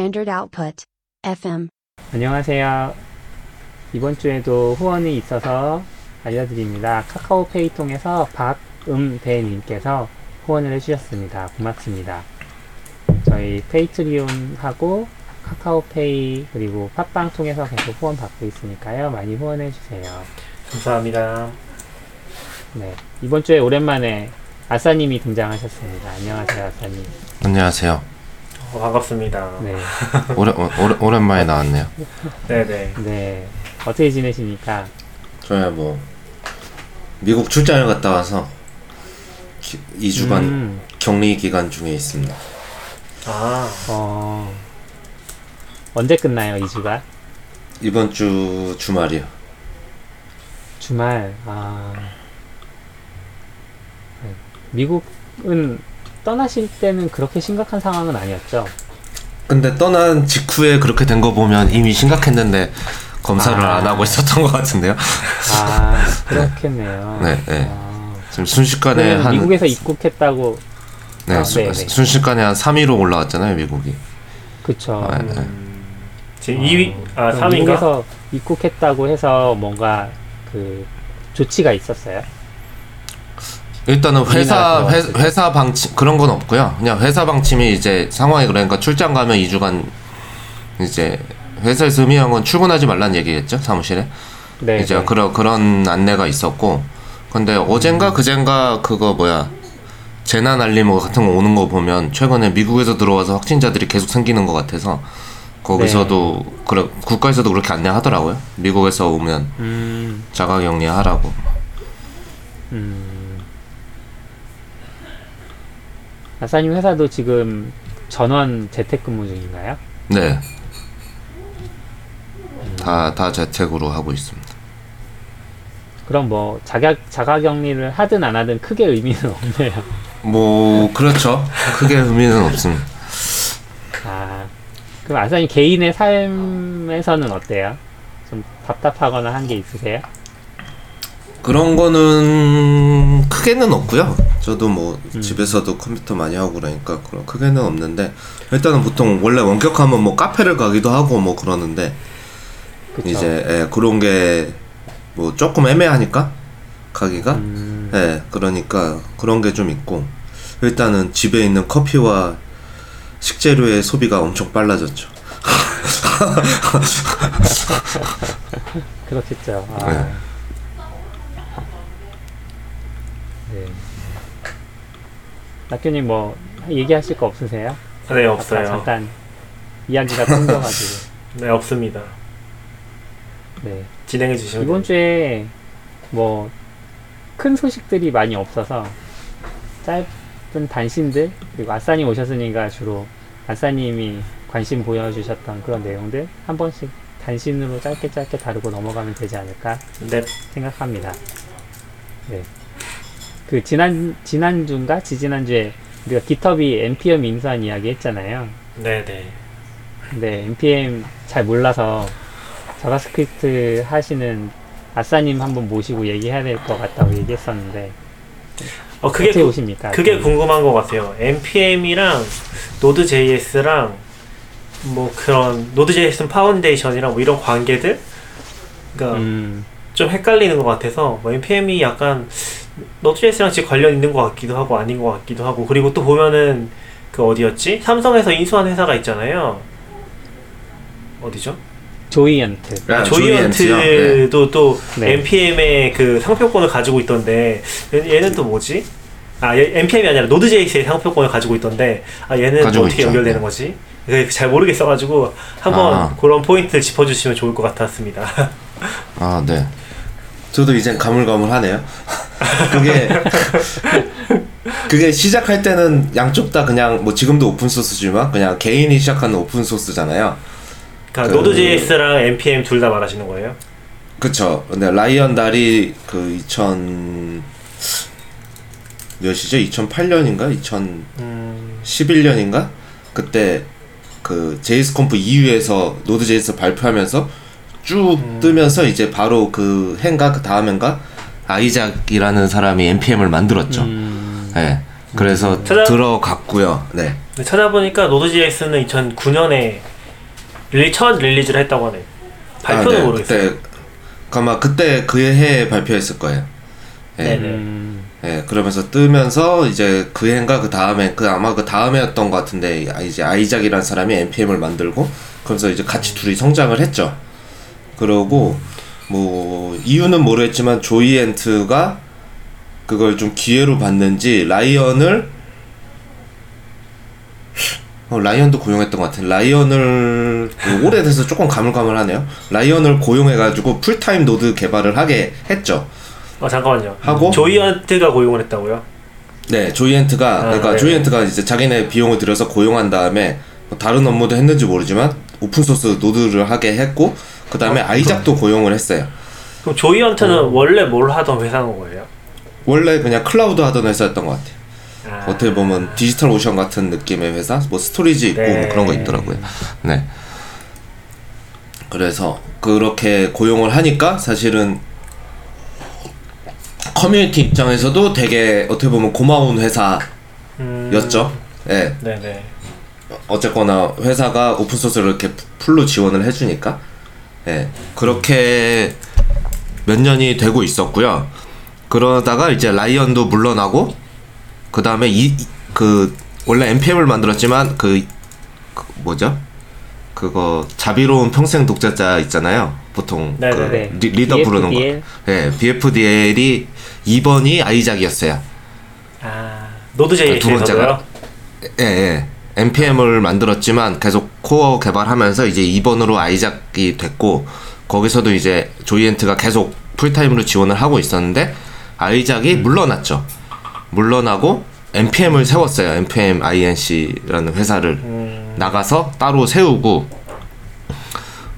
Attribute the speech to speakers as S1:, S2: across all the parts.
S1: Standard Output. FM.
S2: 안녕하세요. 이번 주에도 후원이 있어서 알려드립니다. 카카오페이 통해서 박음대님께서 후원을 해주셨습니다. 고맙습니다. 저희 페이트리온하고 카카오페이 그리고 팟빵 통해서 계속 후원 받고 있으니까요. 많이 후원해 주세요.
S3: 감사합니다.
S2: 네. 이번 주에 오랜만에 아싸님이 등장하셨습니다. 안녕하세요, 아싸님.
S4: 안녕하세요.
S3: 어, 반갑습니다.
S2: 네.
S4: 오래, 오래, 오랜 만에 나왔네요.
S3: 네네.
S2: 네. 어떻게 지내십니까?
S4: 저야 뭐 미국 출장을 갔다 와서 기, 2주간
S2: 음,
S4: 격리 기간 중에 있습니다.
S3: 아,
S2: 어, 언제 끝나요, 2주가?
S4: 이번 주 주말이요.
S2: 주말, 아. 네. 미국은 떠나실 때는 그렇게 심각한 상황은 아니었죠?
S4: 근데 떠난 직후에 그렇게 된 거 보면 이미 심각했는데 검사를
S2: 아.
S4: 안 하고 있었던 것 같은데요.
S2: 아, 그렇겠네요.
S4: 네, 네.
S2: 아,
S4: 지금 순식간에 한
S2: 미국에서 입국했다고,
S4: 네,
S2: 아,
S4: 수-
S2: 네, 네.
S4: 순식간에 한 3위로 올라왔잖아요, 미국이. 아, 네.
S3: 음, 지금 2위, 아,
S2: 그럼
S3: 3위인가?
S2: 미국에서 입국했다고 해서 뭔가 그 조치가 있었어요?
S4: 일단은 회사 회. 회사 방침 그런 건 없고요. 그냥 회사 방침이 이제 상황이 그러니까 출장 가면 2주간 이제 회사에서 의미한 건 출근하지 말라는 얘기겠죠 사무실에.
S2: 네.
S4: 이제
S2: 네.
S4: 그런 그런 안내가 있었고 근데 어젠가 그젠가 그거 뭐야 재난 알림 뭐 같은 거 오는 거 보면 최근에 미국에서 들어와서 확진자들이 계속 생기는 것 같아서 거기서도
S2: 네.
S4: 그래 국가에서도 그렇게 안내하더라고요. 미국에서 오면
S2: 음,
S4: 자가격리하라고.
S2: 음. 아싸님 회사도 지금 전원 재택근무 중인가요?
S4: 네. 다, 다 재택으로 하고 있습니다.
S2: 그럼 뭐 자가 자가격리를 하든 안 하든 크게 의미는 없네요.
S4: 뭐, 그렇죠. 크게 의미는 없습니다.
S2: 아, 그럼 아싸님 개인의 삶에서는 어때요? 좀 답답하거나 한 게 있으세요?
S4: 그런 거는 크게는 없고요. 저도 뭐 집에서도 컴퓨터 많이 하고 그러니까 그런 크게는 없는데 일단은 보통 원래 원격하면 뭐 카페를 가기도 하고 뭐 그러는데
S2: 그쵸?
S4: 이제 예, 그런 게 뭐 조금 애매하니까 가기가
S2: 음,
S4: 예 그러니까 그런 게 좀 있고 일단은 집에 있는 커피와 식재료의 소비가 엄청 빨라졌죠.
S2: 그렇겠죠. 아.
S4: 네.
S2: 네. 낙교님 뭐 얘기하실 거 없으세요?
S3: 네, 없어요.
S2: 잠깐 이야기가 끊겨가지고.
S3: 네, 없습니다.
S2: 네.
S3: 진행해 주시면
S2: 이번. 주에 뭐 큰 소식들이 많이 없어서 짧은 단신들 그리고 아싸님 오셨으니까 주로 아싸님이 관심 보여주셨던 그런 내용들 한 번씩 단신으로 짧게 짧게 다루고 넘어가면 되지 않을까
S3: 네,
S2: 생각합니다. 네. 그 지난 지난주인가 지지난주에 우리가 기텁이 npm 인수한 이야기 했잖아요.
S3: 네, 네.
S2: npm 잘 몰라서 JavaScript 하시는 아싸님 한번 모시고 얘기해야 될 것 같다고 얘기했었는데
S3: 어, 그게,
S2: 어떻게
S3: 구-
S2: 보십니까?
S3: 그게
S2: 그-
S3: 궁금한 것 같아요. npm이랑 Node.js랑 뭐 그런 Node.js Foundation이랑 뭐 이런 관계들? 그러니까
S2: 음,
S3: 좀 헷갈리는 것 같아서 뭐 npm이 약간 Node.js랑 지금 관련 있는 것 같기도 하고 아닌 것 같기도 하고 그리고 또 보면은 그 어디였지? 삼성에서 인수한 회사가 있잖아요. 어디죠?
S2: 조이언트.
S4: 아, 조이언트요?
S3: 조이언트도 또
S2: 네.
S3: npm의 그 상표권을 가지고 있던데 얘- 얘는 또 뭐지? 아 얘- npm이 아니라 노드.js의 상표권을 가지고 있던데 아 얘는 또
S4: 가지고
S3: 어떻게
S4: 있죠.
S3: 연결되는
S4: 네.
S3: 거지? 그게 잘 모르겠어가지고 한번
S4: 아.
S3: 그런 포인트를 짚어주시면 좋을 것 같았습니다.
S4: 아, 네. 저도 이젠 가물가물하네요. 그게 그게 시작할 때는 양쪽 다 그냥 뭐 지금도 open source지만 그냥 개인이 시작하는 open source잖아요.
S3: 그러니까
S4: 그-
S3: Node.js랑 npm 둘 다 말하시는 거예요?
S4: 그쵸. 근데 라이언 달이 그 2000 몇이죠? 2008년인가? 2011년인가?
S3: 음,
S4: 그때 그 JSConf EU에서 Node.js 발표하면서 쭉
S3: 음.
S4: 뜨면서 이제 바로 그 해인가 그 다음 해인가 아이작이라는 사람이 npm을 만들었죠.
S2: 음,
S4: 네. 그래서
S3: 찾아-
S4: 들어갔고요. 네.
S3: 찾아보니까 노드.js는 2009년에 릴리 첫 릴리즈를 했다고 하네. 발표는
S4: 아, 네.
S3: 모르겠어요.
S4: 그때 아마 그때 그 해에 발표했을 거예요. 예.
S3: 네네.
S2: 음,
S4: 예, 그러면서 뜨면서 이제 그 해인가 그 다음에 그 아마 그 다음에였던 것 같은데 아, 이제 아이작이라는 사람이 NPM을 만들고 그러면서 이제 같이 둘이 성장을 했죠. 그러고 뭐 이유는 모르겠지만 Joyent가 그걸 좀 기회로 봤는지 라이언을 어, 라이언도 고용했던 것 같은 라이언을 그 오래돼서 조금 가물가물하네요. 라이언을 고용해가지고 풀타임 Node 개발을 하게 했죠.
S3: 어 잠깐만요.
S4: 하고?
S3: Joyent가 고용을 했다고요?
S4: 네, Joyent가
S3: 아,
S4: 그러니까
S3: 네.
S4: Joyent가 이제 자기네 비용을 들여서 고용한 다음에 뭐 다른 업무도 했는지 모르지만 오픈 소스 Node를 하게 했고 그 다음에 아이작도 고용을 했어요.
S3: 그럼 Joyent는 원래 뭘 하던 회사인 거예요?
S4: 원래 그냥 클라우드 하던 회사였던 것 같아요.
S3: 아,
S4: 어떻게 보면 DigitalOcean 같은 느낌의 회사, 뭐 스토리지 있고
S3: 네.
S4: 뭐 그런 거 있더라고요. 네. 그래서 그렇게 고용을 하니까 사실은 커뮤니티 입장에서도 되게 어떻게 보면 고마운 회사였죠.
S3: 음,
S4: 예.
S3: 네네.
S4: 어쨌거나 회사가 오픈 소스를 이렇게 풀로 지원을 해주니까 예 그렇게 몇 년이 되고 있었고요. 그러다가 이제 라이언도 물러나고 그 다음에 이 그 원래 NPM을 만들었지만 그, 그 뭐죠? 그거 자비로운 평생 독재자 있잖아요. 보통 그
S3: 네네네.
S4: 리, 리더 부르는 거.
S2: BFDL?
S4: 예, BFDL이 2번이 아이작이었어요.
S3: 아 Node
S4: 두 번째가? 예, 예. NPM을 만들었지만 계속 코어 개발하면서 이제 2번으로 아이작이 됐고 거기서도 이제 Joyent가 계속 풀타임으로 지원을 하고 있었는데 아이작이 물러났죠. 물러나고 NPM을 세웠어요. NPM INC라는 회사를
S3: 음,
S4: 나가서 따로 세우고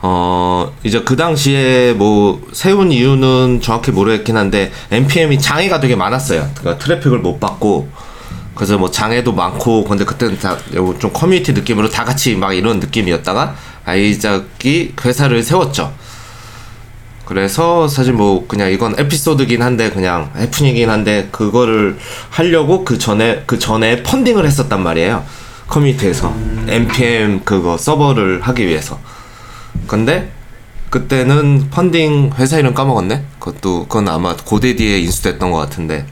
S4: 어 이제 그 당시에 뭐 세운 이유는 정확히 모르겠긴 한데 npm이 장애가 되게 많았어요. 그러니까 트래픽을 못 받고 그래서 뭐 장애도 많고 근데 그때는 다 좀 커뮤니티 느낌으로 다 같이 막 이런 느낌이었다가 아이작이 회사를 세웠죠. 그래서 사실 뭐 그냥 이건 에피소드긴 한데 그냥 해프닝이긴 한데 그거를 하려고 그 전에 그 전에 펀딩을 했었단 말이에요. 커뮤니티에서. Npm 그거 서버를 하기 위해서. 근데 그때는 펀딩 회사 이름 까먹었네? 그것도 그건 아마 GoDaddy에 인수됐던 것 같은데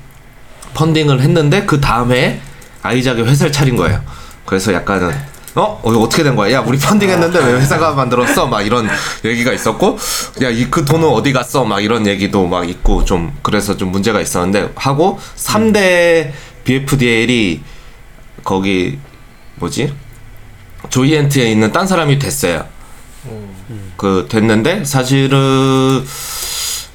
S4: 펀딩을 했는데 그 다음에 아이작이 회사를 차린 거예요 그래서 약간은 어? 어, 어떻게 된 거야? 야, 우리 펀딩 했는데 왜 회사가 만들었어? 막 이런 얘기가 있었고, 야, 이 그 돈은 어디 갔어? 막 이런 얘기도 막 있고, 좀, 그래서 좀 문제가 있었는데, 하고, 3대 BFDL이 거기, 뭐지? 조이엔트에 있는 딴 사람이 됐어요. 그, 됐는데, 사실은,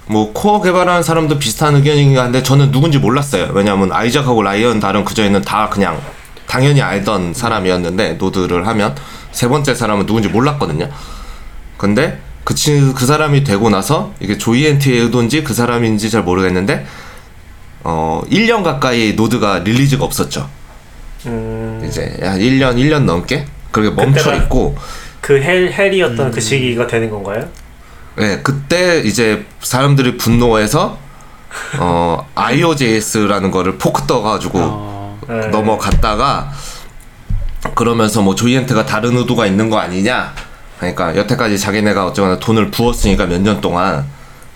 S4: 뭐, 코어 개발하는 사람도 비슷한 의견이긴 한데, 저는 누군지 몰랐어요. 왜냐면, 아이작하고 라이언 다른 그전에는 다 그냥, 당연히 알던 사람이었는데 Node를 하면 세 번째 사람은 누군지 몰랐거든요. 근데 그, 친, 그 사람이 되고 나서 이게 Joyent의 의도인지 그 사람인지 잘 모르겠는데 어 1년 가까이 Node가 release가 없었죠.
S3: 음,
S4: 이제 야 1년 1년 넘게 그렇게 멈춰 있고
S3: 그 헬, 헬이었던
S4: 음.
S3: 그 시기가 되는 건가요?
S4: 예, 그때 이제 사람들이 분노해서 어 IOJS라는 거를 포크 떠 가지고
S2: 어,
S3: 네.
S4: 넘어갔다가 그러면서 뭐 조이엔트가 다른 의도가 있는 거 아니냐. 그러니까 여태까지 자기네가 어쩌거나 돈을 부었으니까 몇 년 동안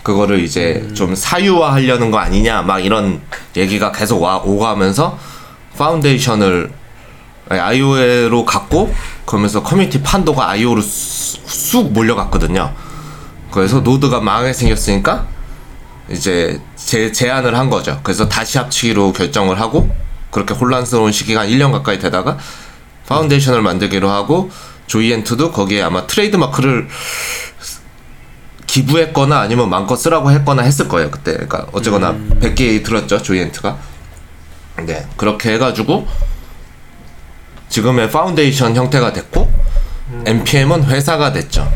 S4: 그거를 이제 좀 사유화 하려는 거 아니냐. 막 이런 얘기가 계속 와 오가면서 foundation을 io에로 갔고 그러면서 커뮤니티 판도가 io로 쑥 몰려갔거든요 그래서 Node가 망하게 생겼으니까 이제 제, 제안을 한 거죠. 그래서 다시 합치기로 결정을 하고 그렇게 혼란스러운 시기가 한 1년 가까이 되다가 foundation을 만들기로 하고 Joyent도 거기에 아마 trademark를 기부했거나 아니면 마음껏 쓰라고 했거나 했을 거예요 그때. 그러니까 어쨌거나 백기 들었죠 Joyent가. 네 그렇게 해가지고 지금의 파운데이션 형태가 됐고 npm은 회사가 됐죠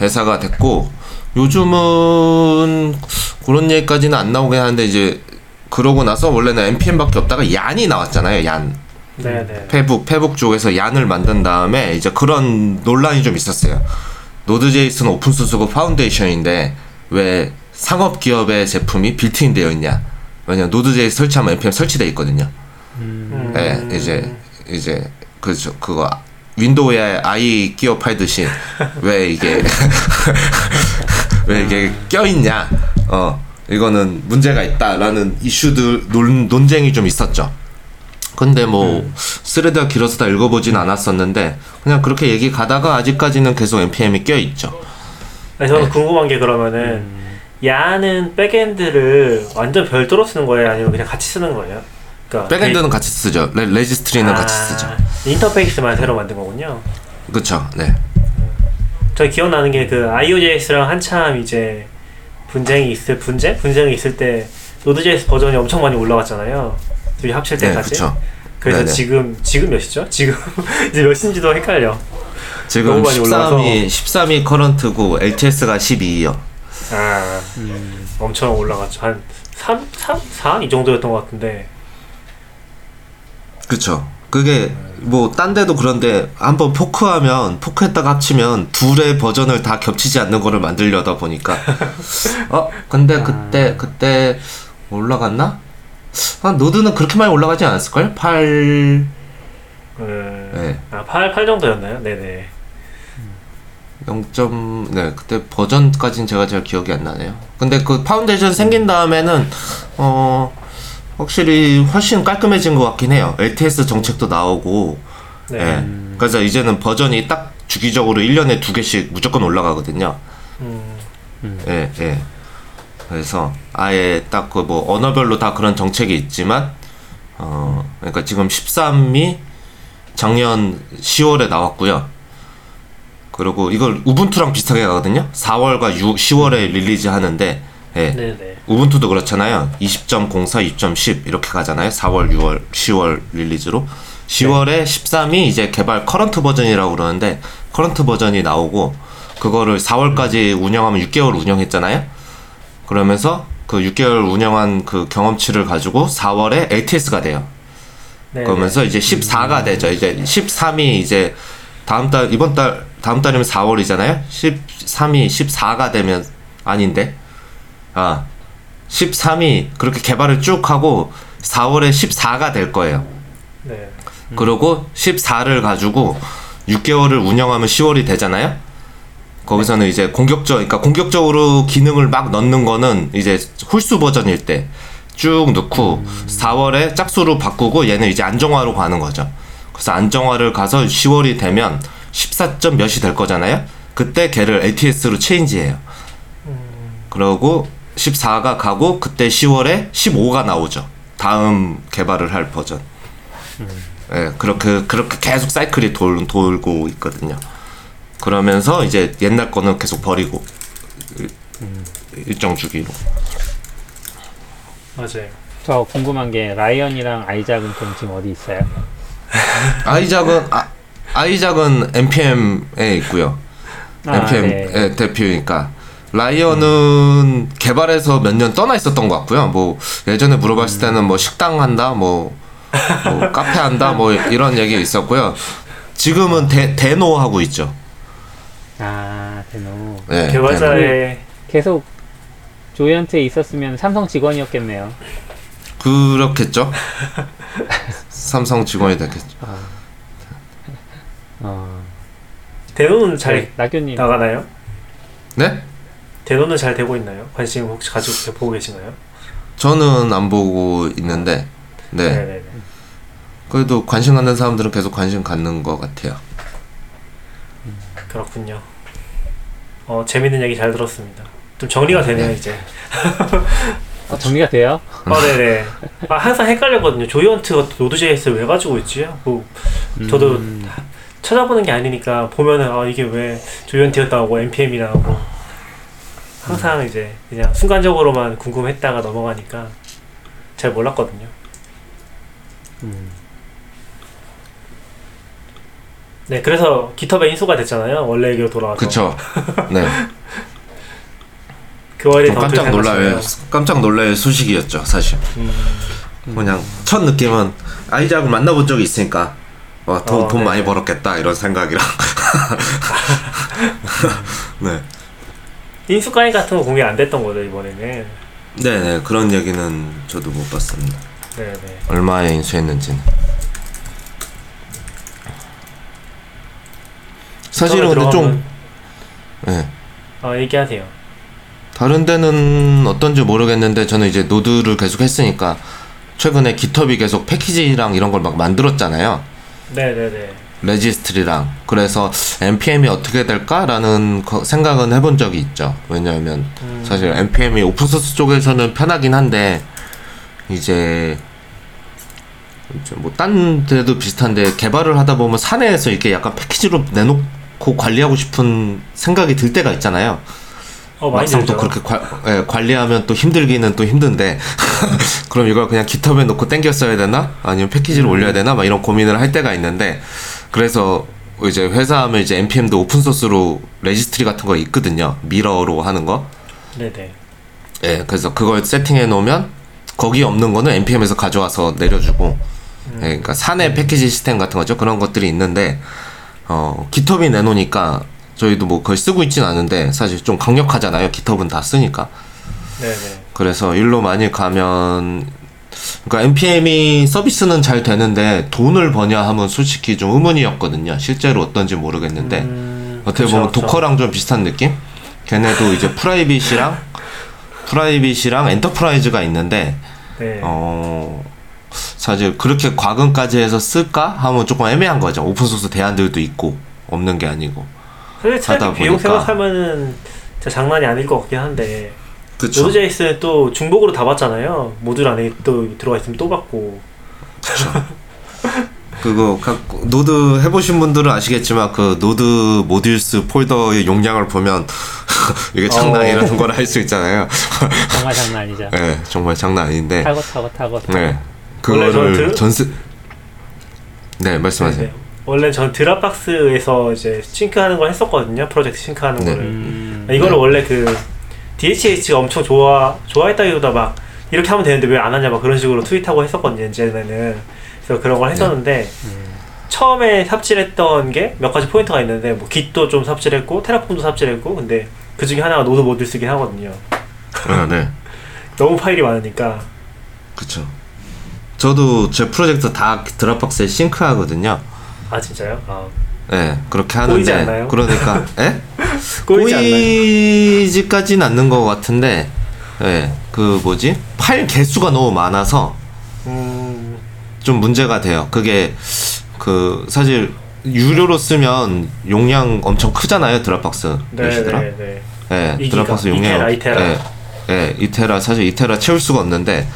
S4: 회사가 됐고 요즘은 그런 얘기까지는 안 나오긴 하는데 이제 그러고 나서 원래는 npm밖에 없다가 얀이 나왔잖아요 Yarn
S3: 네네.
S4: 페북 페북 쪽에서 Yarn을 만든 다음에 이제 그런 논란이 좀 있었어요 Node.js는 오픈 소스고 foundation인데 왜 상업 기업의 제품이 빌트인 되어 있냐 왜냐 Node.js 설치하면 npm 설치돼 있거든요
S3: 음.
S4: 예, 이제 이제 그죠 그거 윈도우에 IE 끼워 팔듯이 왜 이게 왜 이게 껴있냐 어 이거는 문제가 있다라는 이슈들 논, 논쟁이 좀 있었죠 근데 뭐 thread가 길어서 다 읽어보진 않았었는데 그냥 그렇게 얘기 가다가 아직까지는 계속 npm이 껴 있죠
S3: 아니, 저는
S4: 네.
S3: 궁금한 게 그러면은 Yarn은 backend를 완전 별도로 쓰는 거예요? 아니면 그냥 같이 쓰는 거예요? 그러니까
S4: backend는 같이 쓰죠 레, registry는
S3: 아,
S4: 같이 쓰죠
S3: 인터페이스만 새로 만든 거군요.
S4: 그쵸 네
S3: 저 기억나는 게 그 io.js랑 한참 이제 분쟁이 있을 분쟁 분쟁이 있을 때 Node.js 버전이 엄청 많이 올라갔잖아요. 둘이 합칠
S4: 네,
S3: 때까지.
S4: 그쵸.
S3: 그래서
S4: 네네.
S3: 지금 지금 몇이죠? 지금 이제 몇인지도 헷갈려.
S4: 지금
S3: 너무 많이 올라가서.
S4: 13이 13이 커런트고 LTS가 12요.
S3: 아
S2: 음,
S3: 엄청 올라갔죠. 한 3, 3, 4? 이 정도였던 것 같은데.
S4: 그쵸. 그게 뭐 딴 데도 그런데 한번 포크하면 포크했다가 합치면 둘의 버전을 다 겹치지 않는 거를 만들려다 보니까 어 근데 그때 그때 올라갔나? 아 Node는 그렇게 많이 올라가지 않았을걸? 8
S3: 음,
S4: 네.
S3: 아, 8, 8 정도였나요? 네네.
S4: 0. 네 그때 버전까지는 제가 잘 기억이 안 나네요. 근데 그 파운데이션 생긴 다음에는 어 확실히 훨씬 깔끔해진 것 같긴 해요. LTS 정책도 나오고
S3: 네.
S4: 예. 그래서 이제는 버전이 딱 주기적으로 1년에 두 개씩 무조건 올라가거든요.
S3: 음,
S4: 예, 예. 그래서 아예 딱 그 뭐 언어별로 다 그런 정책이 있지만 어 그러니까 지금 13이 작년 10월에 나왔고요. 그리고 이걸 Ubuntu랑 비슷하게 가거든요. 4월과 6, 10월에 release 하는데 예.
S3: 네네.
S4: Ubuntu도 그렇잖아요. 20.04, 20.10 이렇게 가잖아요. 4월, 6월, 10월 release로. 10월에 13이 이제 개발 current 버전이라고 그러는데 current 버전이 나오고 그거를 4월까지 운영하면 6개월 운영했잖아요. 그러면서 그 6개월 운영한 그 경험치를 가지고 4월에 LTS가 돼요.
S3: 네네.
S4: 그러면서 이제 14가 되죠. 이제 13이 이제 다음 달 이번 달 다음 달이면 4월이잖아요. 13이 14가 되면 아닌데. 아. 13이 그렇게 개발을 쭉 하고 4월에 14가 될 거예요.
S3: 네.
S4: 그리고 14를 가지고 6개월을 운영하면 10월이 되잖아요. 거기서는 이제 공격적, 그러니까 공격적으로 기능을 막 넣는 거는 이제 홀수 버전일 때 쭉 넣고 4월에 짝수로 바꾸고 얘는 이제 안정화로 가는 거죠. 그래서 안정화를 가서 10월이 되면 14점 몇이 될 거잖아요. 그때 걔를 LTS로 체인지해요. 그러고 14가 가고 그때 10월에 15가 나오죠. 다음 개발을 할 버전. 예, 그렇게 그렇게 계속 사이클이 돌, 돌고 있거든요. 그러면서 이제 옛날 거는 계속 버리고 일- 일정 주기로.
S3: 맞아요.
S2: 저 궁금한 게 라이언이랑 아이작은 그럼 지금 어디 있어요?
S4: 아이작은 아, 아이작은 npm에 있고요.
S2: 아,
S4: npm의
S2: 네.
S4: 대표니까 라이언은 개발해서 몇 년 떠나 있었던 것 같고요. 뭐 예전에 물어봤을 때는 뭐 식당 한다, 뭐, 뭐 카페 한다, 뭐 이런 얘기 있었고요. 지금은 대, 대노 하고 있죠.
S2: 아, 대노.
S4: 네, 대노.
S3: 개발자의
S2: 계속 조이언트에 있었으면 삼성 직원이었겠네요.
S4: 그렇겠죠. 삼성 직원이 됐겠죠.
S2: 어,
S3: 대노는 잘
S2: 네, 낙교님.
S3: 나가나요?
S4: 네?
S3: 대노는 잘 되고 있나요? 관심 혹시 가지고 보고 계신가요?
S4: 저는 안 보고 있는데, 네.
S3: 네네네.
S4: 그래도 관심 갖는 사람들은 계속 관심 갖는 것 같아요.
S3: 그렇군요. 어 재밌는 얘기 잘 들었습니다. 좀 정리가 되네요
S4: 네.
S3: 이제.
S2: 어, 정리가 돼요?
S3: 아 네네. 아, 항상 헷갈렸거든요. 조이언트가 노드.js를 왜 가지고 있지? 뭐 저도
S2: 음,
S3: 찾아보는 게 아니니까 보면은 아 이게 왜 조이언트였다 하고 npm이라 하고 항상 이제 그냥 순간적으로만 궁금했다가 넘어가니까 잘 몰랐거든요.
S2: 음.
S3: 네, 그래서 깃허브에 인수가 됐잖아요. 원래 얘기로 돌아와서.
S4: 그쵸? 네.
S3: 그 월에
S4: 좀 깜짝 놀랄, 깜짝 놀랄 소식이었죠, 사실.
S3: 음,
S4: 그냥 첫 느낌은 아이작을 만나본 적이 있으니까 와, 돈,
S3: 어,
S4: 돈
S3: 네.
S4: 많이 벌었겠다 이런 생각이랑 네.
S3: 인수 가입 같은 거 공개 안 됐던 거죠 이번에는.
S4: 네네 그런 얘기는 저도 못 봤습니다
S3: 네, 네.
S4: 얼마에 인수했는지는 사실은 근데
S3: 들어가면-
S4: 좀 예.
S3: 아 얘기하세요.
S4: 다른 데는 어떤지 모르겠는데 저는 이제 Node를 계속 했으니까 최근에 GitHub이 계속 패키지랑 이런 걸 막 만들었잖아요.
S3: 네네네.
S4: registry랑 그래서 npm이 어떻게 될까라는 거- 생각은 해본 적이 있죠. 왜냐하면
S3: 음.
S4: 사실 npm이 open source 쪽에서는 편하긴 한데 이제 뭐딴 데도 비슷한데 개발을 하다 보면 사내에서 이렇게 약간 패키지로 내놓고 관리하고 싶은 생각이 들 때가 있잖아요.
S3: 어
S4: 막상 또. 그렇게 관- 예, 관리하면 또 힘들기는 또 힘든데 그럼 이걸 그냥 GitHub에 놓고 땡겨 써야 되나 아니면 패키지를
S3: 음.
S4: 올려야 되나 막 이런 고민을 할 때가 있는데 그래서 이제 회사 하면 이제 npm도 open source로 registry 같은 거 있거든요. mirror로 하는 거.
S3: 네네.
S4: 예, 그래서 그걸 세팅해 놓으면 거기 없는 거는 npm에서 가져와서 내려주고 예, 그러니까 사내 패키지 시스템 같은 거죠. 그런 것들이 있는데 어 GitHub이 내놓으니까 저희도 뭐 그걸 쓰고 있진 않은데 사실 좀 강력하잖아요. GitHub는 다 쓰니까.
S3: 네네.
S4: 그래서 일로 많이 가면 그러니까 npm이 서비스는 잘 되는데 돈을 버냐 하면 솔직히 좀 의문이었거든요. 실제로 어떤지 모르겠는데
S3: 음,
S4: 어떻게
S3: 그쵸,
S4: 보면
S3: 그쵸.
S4: Docker랑 좀 비슷한 느낌? 걔네도 이제 private이랑 private이랑 enterprise가 있는데
S3: 네.
S4: 어 사실 그렇게 과금까지 해서 쓸까 하면 조금 애매한 거죠. open source 대안들도 있고 없는 게 아니고.
S3: 사실 차라리 비용. 생각하면은 장난이 아닐 것 같긴 한데
S4: 그쵸.
S3: Node.js는 또 중복으로 다 받잖아요. 모듈 안에 또 들어가 있으면 또 받고.
S4: 그거 갖고 Node 해보신 분들은 아시겠지만 그 node modules 폴더의 용량을 보면 이게 장난
S3: 어.
S4: 아니라는 걸 알 수 있잖아요.
S2: 정말 장난 아니죠.
S4: 네, 정말 장난 아닌데.
S2: 타고 타고 타고. 타고.
S4: 네, 그거를
S3: 드-
S4: 전세. 네, 말씀하세요.
S3: 네. 원래 전 Dropbox에서 이제 sync하는 걸 했었거든요. 프로젝트 sync하는
S4: 네.
S3: 거를.
S2: 음,
S3: 이거를
S4: 네.
S3: 원래 그 DHH가 엄청 좋아 좋아했다기보다 막 이렇게 하면 되는데 왜 안 하냐 막 그런 식으로 tweet하고 했었거든요. 이제는 그래서 그런 걸 했었는데
S2: 음.
S3: 처음에 삽질했던 게 몇 가지 포인트가 있는데 뭐 Git도 좀 삽질했고 Terraform도 삽질했고 근데 그 중에 하나가 node modules긴 하거든요.
S4: 아, 네,
S3: 너무 파일이 많으니까
S4: 그쵸. 저도 제 프로젝트 다 Dropbox에 sync하거든요.
S3: 아 진짜요? 아
S4: 네, 그렇게 하는데? 그러니까, 예?
S3: 꼬이지?
S4: 꼬이지까지는 않는 것 같은데, 예, 그 뭐지? 파일 개수가 너무 많아서
S3: 음
S4: 좀 문제가 돼요. 그게 그 사실 유료로 쓰면 용량 엄청 크잖아요 드랍박스 몇이더라?
S3: 네 네 네
S4: 예,
S3: 이기가,
S4: 드랍박스 용량
S3: 이테라, 이테라.
S4: 예, 예, 이테라 사실 이테라 채울 수가 없는데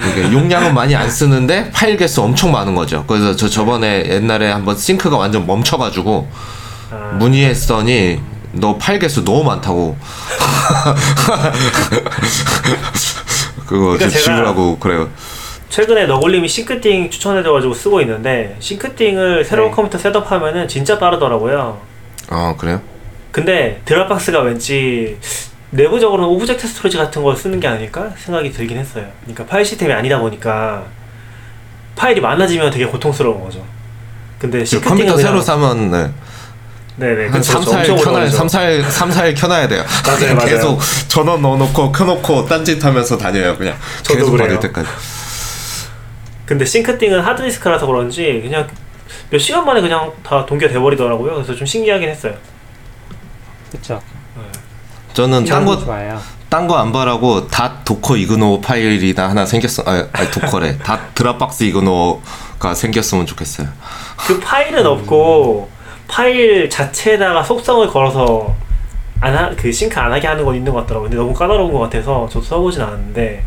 S4: 이게 용량은 많이 안 쓰는데 파일 개수 엄청 많은 거죠. 그래서 저 저번에 옛날에 한번 싱크가 완전 멈춰가지고
S3: 아,
S4: 문의했더니 너 파일 개수 너무 많다고 그거
S3: 그러니까
S4: 지우라고 그래요.
S3: 최근에 너굴님이 Syncthing 추천해줘가지고 쓰고 있는데 Syncthing을 새로운
S2: 네.
S3: 컴퓨터 setup하면은 진짜 빠르더라고요.
S4: 아 그래요?
S3: 근데 Dropbox가 왠지 내부적으로는 object storage 같은 걸 쓰는 게 아닐까 생각이 들긴 했어요. 그러니까 파일 시스템이 아니다 보니까 파일이 많아지면 되게 고통스러운 거죠. 근데
S4: 컴퓨터 새로 사면 네.
S3: 네네
S4: 한
S3: 그렇죠.
S4: 3, 4일
S3: 엄청 오래
S4: 켜놔야
S3: 걸리죠.
S4: 3, 4일, 3, 4일 켜놔야 돼요.
S3: 맞아요, 맞아요.
S4: 계속 전원 넣어놓고 켜놓고 딴짓 하면서 다녀요. 그냥
S3: 저도
S4: 계속
S3: 그래요.
S4: 받을 때까지.
S3: 근데 Syncthing은 하드디스크라서 그런지 그냥 몇 시간 만에 그냥 다 동기화 돼버리더라고요. 그래서 좀 신기하긴 했어요.
S2: 그쵸.
S4: 저는 딴거
S2: 좋아요.
S4: 딴거 안 바라고 dot dockerignore 파일이나 하나 생겼어. 아, 아니 Docker래. dot dropboxignore가 생겼으면 좋겠어요.
S3: 그 파일은 없고 파일 자체에다가 속성을 걸어서 안그 싱크 안 하게 하는 건 있는 것 같더라고요. 근데 너무 까다로운 것 같아서 저도 써보진 않았는데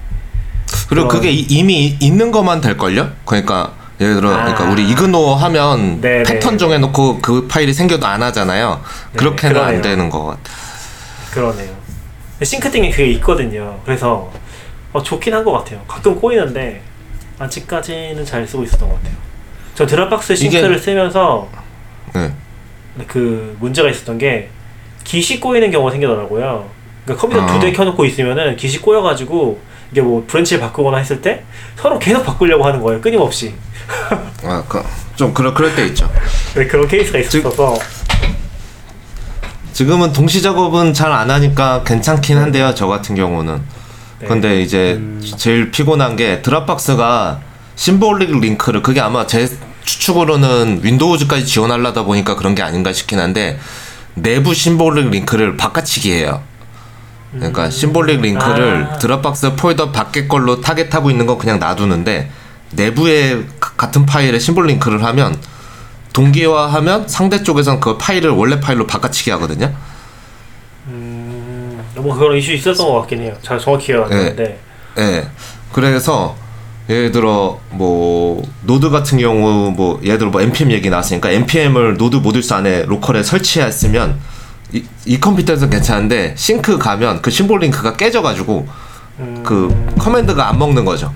S4: 그리고
S3: 그런-
S4: 그게 이- 이미 있는 것만 될 걸요? 그러니까 예를 들어
S3: 아.
S4: 그러니까 우리 이그노 하면
S3: 네네.
S4: 패턴 정해놓고 그 파일이 생겨도 안 하잖아요.
S3: 네,
S4: 그렇게는 안
S3: 그러네요.
S4: 되는 것 같아.
S3: 그러네요. 근데 싱크띵에 그게 있거든요. 그래서 어, 좋긴 한 것 같아요. 가끔 꼬이는데 아직까지는 잘 쓰고 있었던 것 같아요. 저 드랍박스
S4: 이게-
S3: 싱크를 쓰면서
S4: 네.
S3: 그 문제가 있었던 게 Git이 꼬이는 경우가 생기더라고요. 그러니까 컴퓨터
S4: 아.
S3: 두대 켜놓고 있으면은 Git이 꼬여가지고 이게 뭐 branch를 바꾸거나 했을 때 서로 계속 바꾸려고 하는 거예요. 끊임없이.
S4: 아, 그, 좀 그럴 그럴 때 있죠.
S3: 네, 그런 케이스가 있었어서
S4: 지금은 동시 작업은 잘 안 하니까 괜찮긴 한데요. 저 같은 경우는.
S3: 네.
S4: 근데 이제 제일 피곤한 게 Dropbox가 symbolic link를 그게 아마 제 추측으로는 Windows까지 지원하려다 보니까 그런 게 아닌가 싶긴 한데 내부 symbolic link를 바꿔치기 해요. 그러니까 symbolic link를
S3: 아.
S4: Dropbox 폴더 밖에 걸로 target하고 있는 건 그냥 놔두는데 내부에 가- 같은 파일에 symbol link를 하면 동기화하면 상대 쪽에선 그 파일을 원래 파일로 바꿔치기 하거든요.
S3: 음, 뭐 그런 이슈 있었던 것 같긴 해요. 잘 정확히 기억 안
S4: 네.
S3: 나는데.
S4: 예. 그래서 예를 들어 뭐 Node 같은 경우 뭐 예를 들어 뭐 npm 얘기 나왔으니까 npm을 node modules 안에 local에 설치했으면 이, 이 컴퓨터에서 괜찮은데 싱크 가면 그 symbol link가 깨져가지고
S3: 음,
S4: 그 command가 안 먹는 거죠.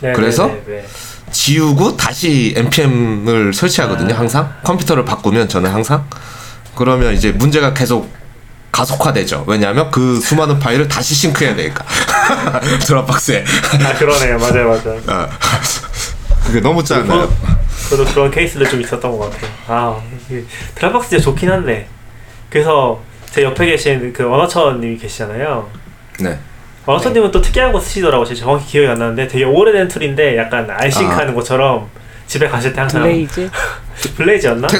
S3: 네,
S4: 그래서?
S3: 네, 네, 네.
S4: 지우고 다시 npm을 설치하거든요.
S3: 아.
S4: 항상 컴퓨터를 바꾸면 저는 항상 그러면 이제 문제가 계속 가속화되죠. 왜냐하면 그 수많은 파일을 다시 sync해야 되니까 Dropbox에.
S3: 아 그러네요. 맞아요, 맞아요.
S4: 어. 그게 너무 짠해요.
S3: 저도 그런 케이스들 좀 있었던 것 같아요. 아, 이 Dropbox 진짜 좋긴 한데. 그래서 제 옆에 계신 그 원어처님이 계시잖아요.
S4: 네.
S3: 원어처님은 또 특이한 거 쓰시더라고요. 제가 정확히 기억이 안 나는데 되게 오래된 툴인데 약간 rsync
S4: 아.
S3: 하는 것처럼 집에 가실 때 항상
S2: 블레이즈?
S3: 블레이즈였나?
S4: 퇴,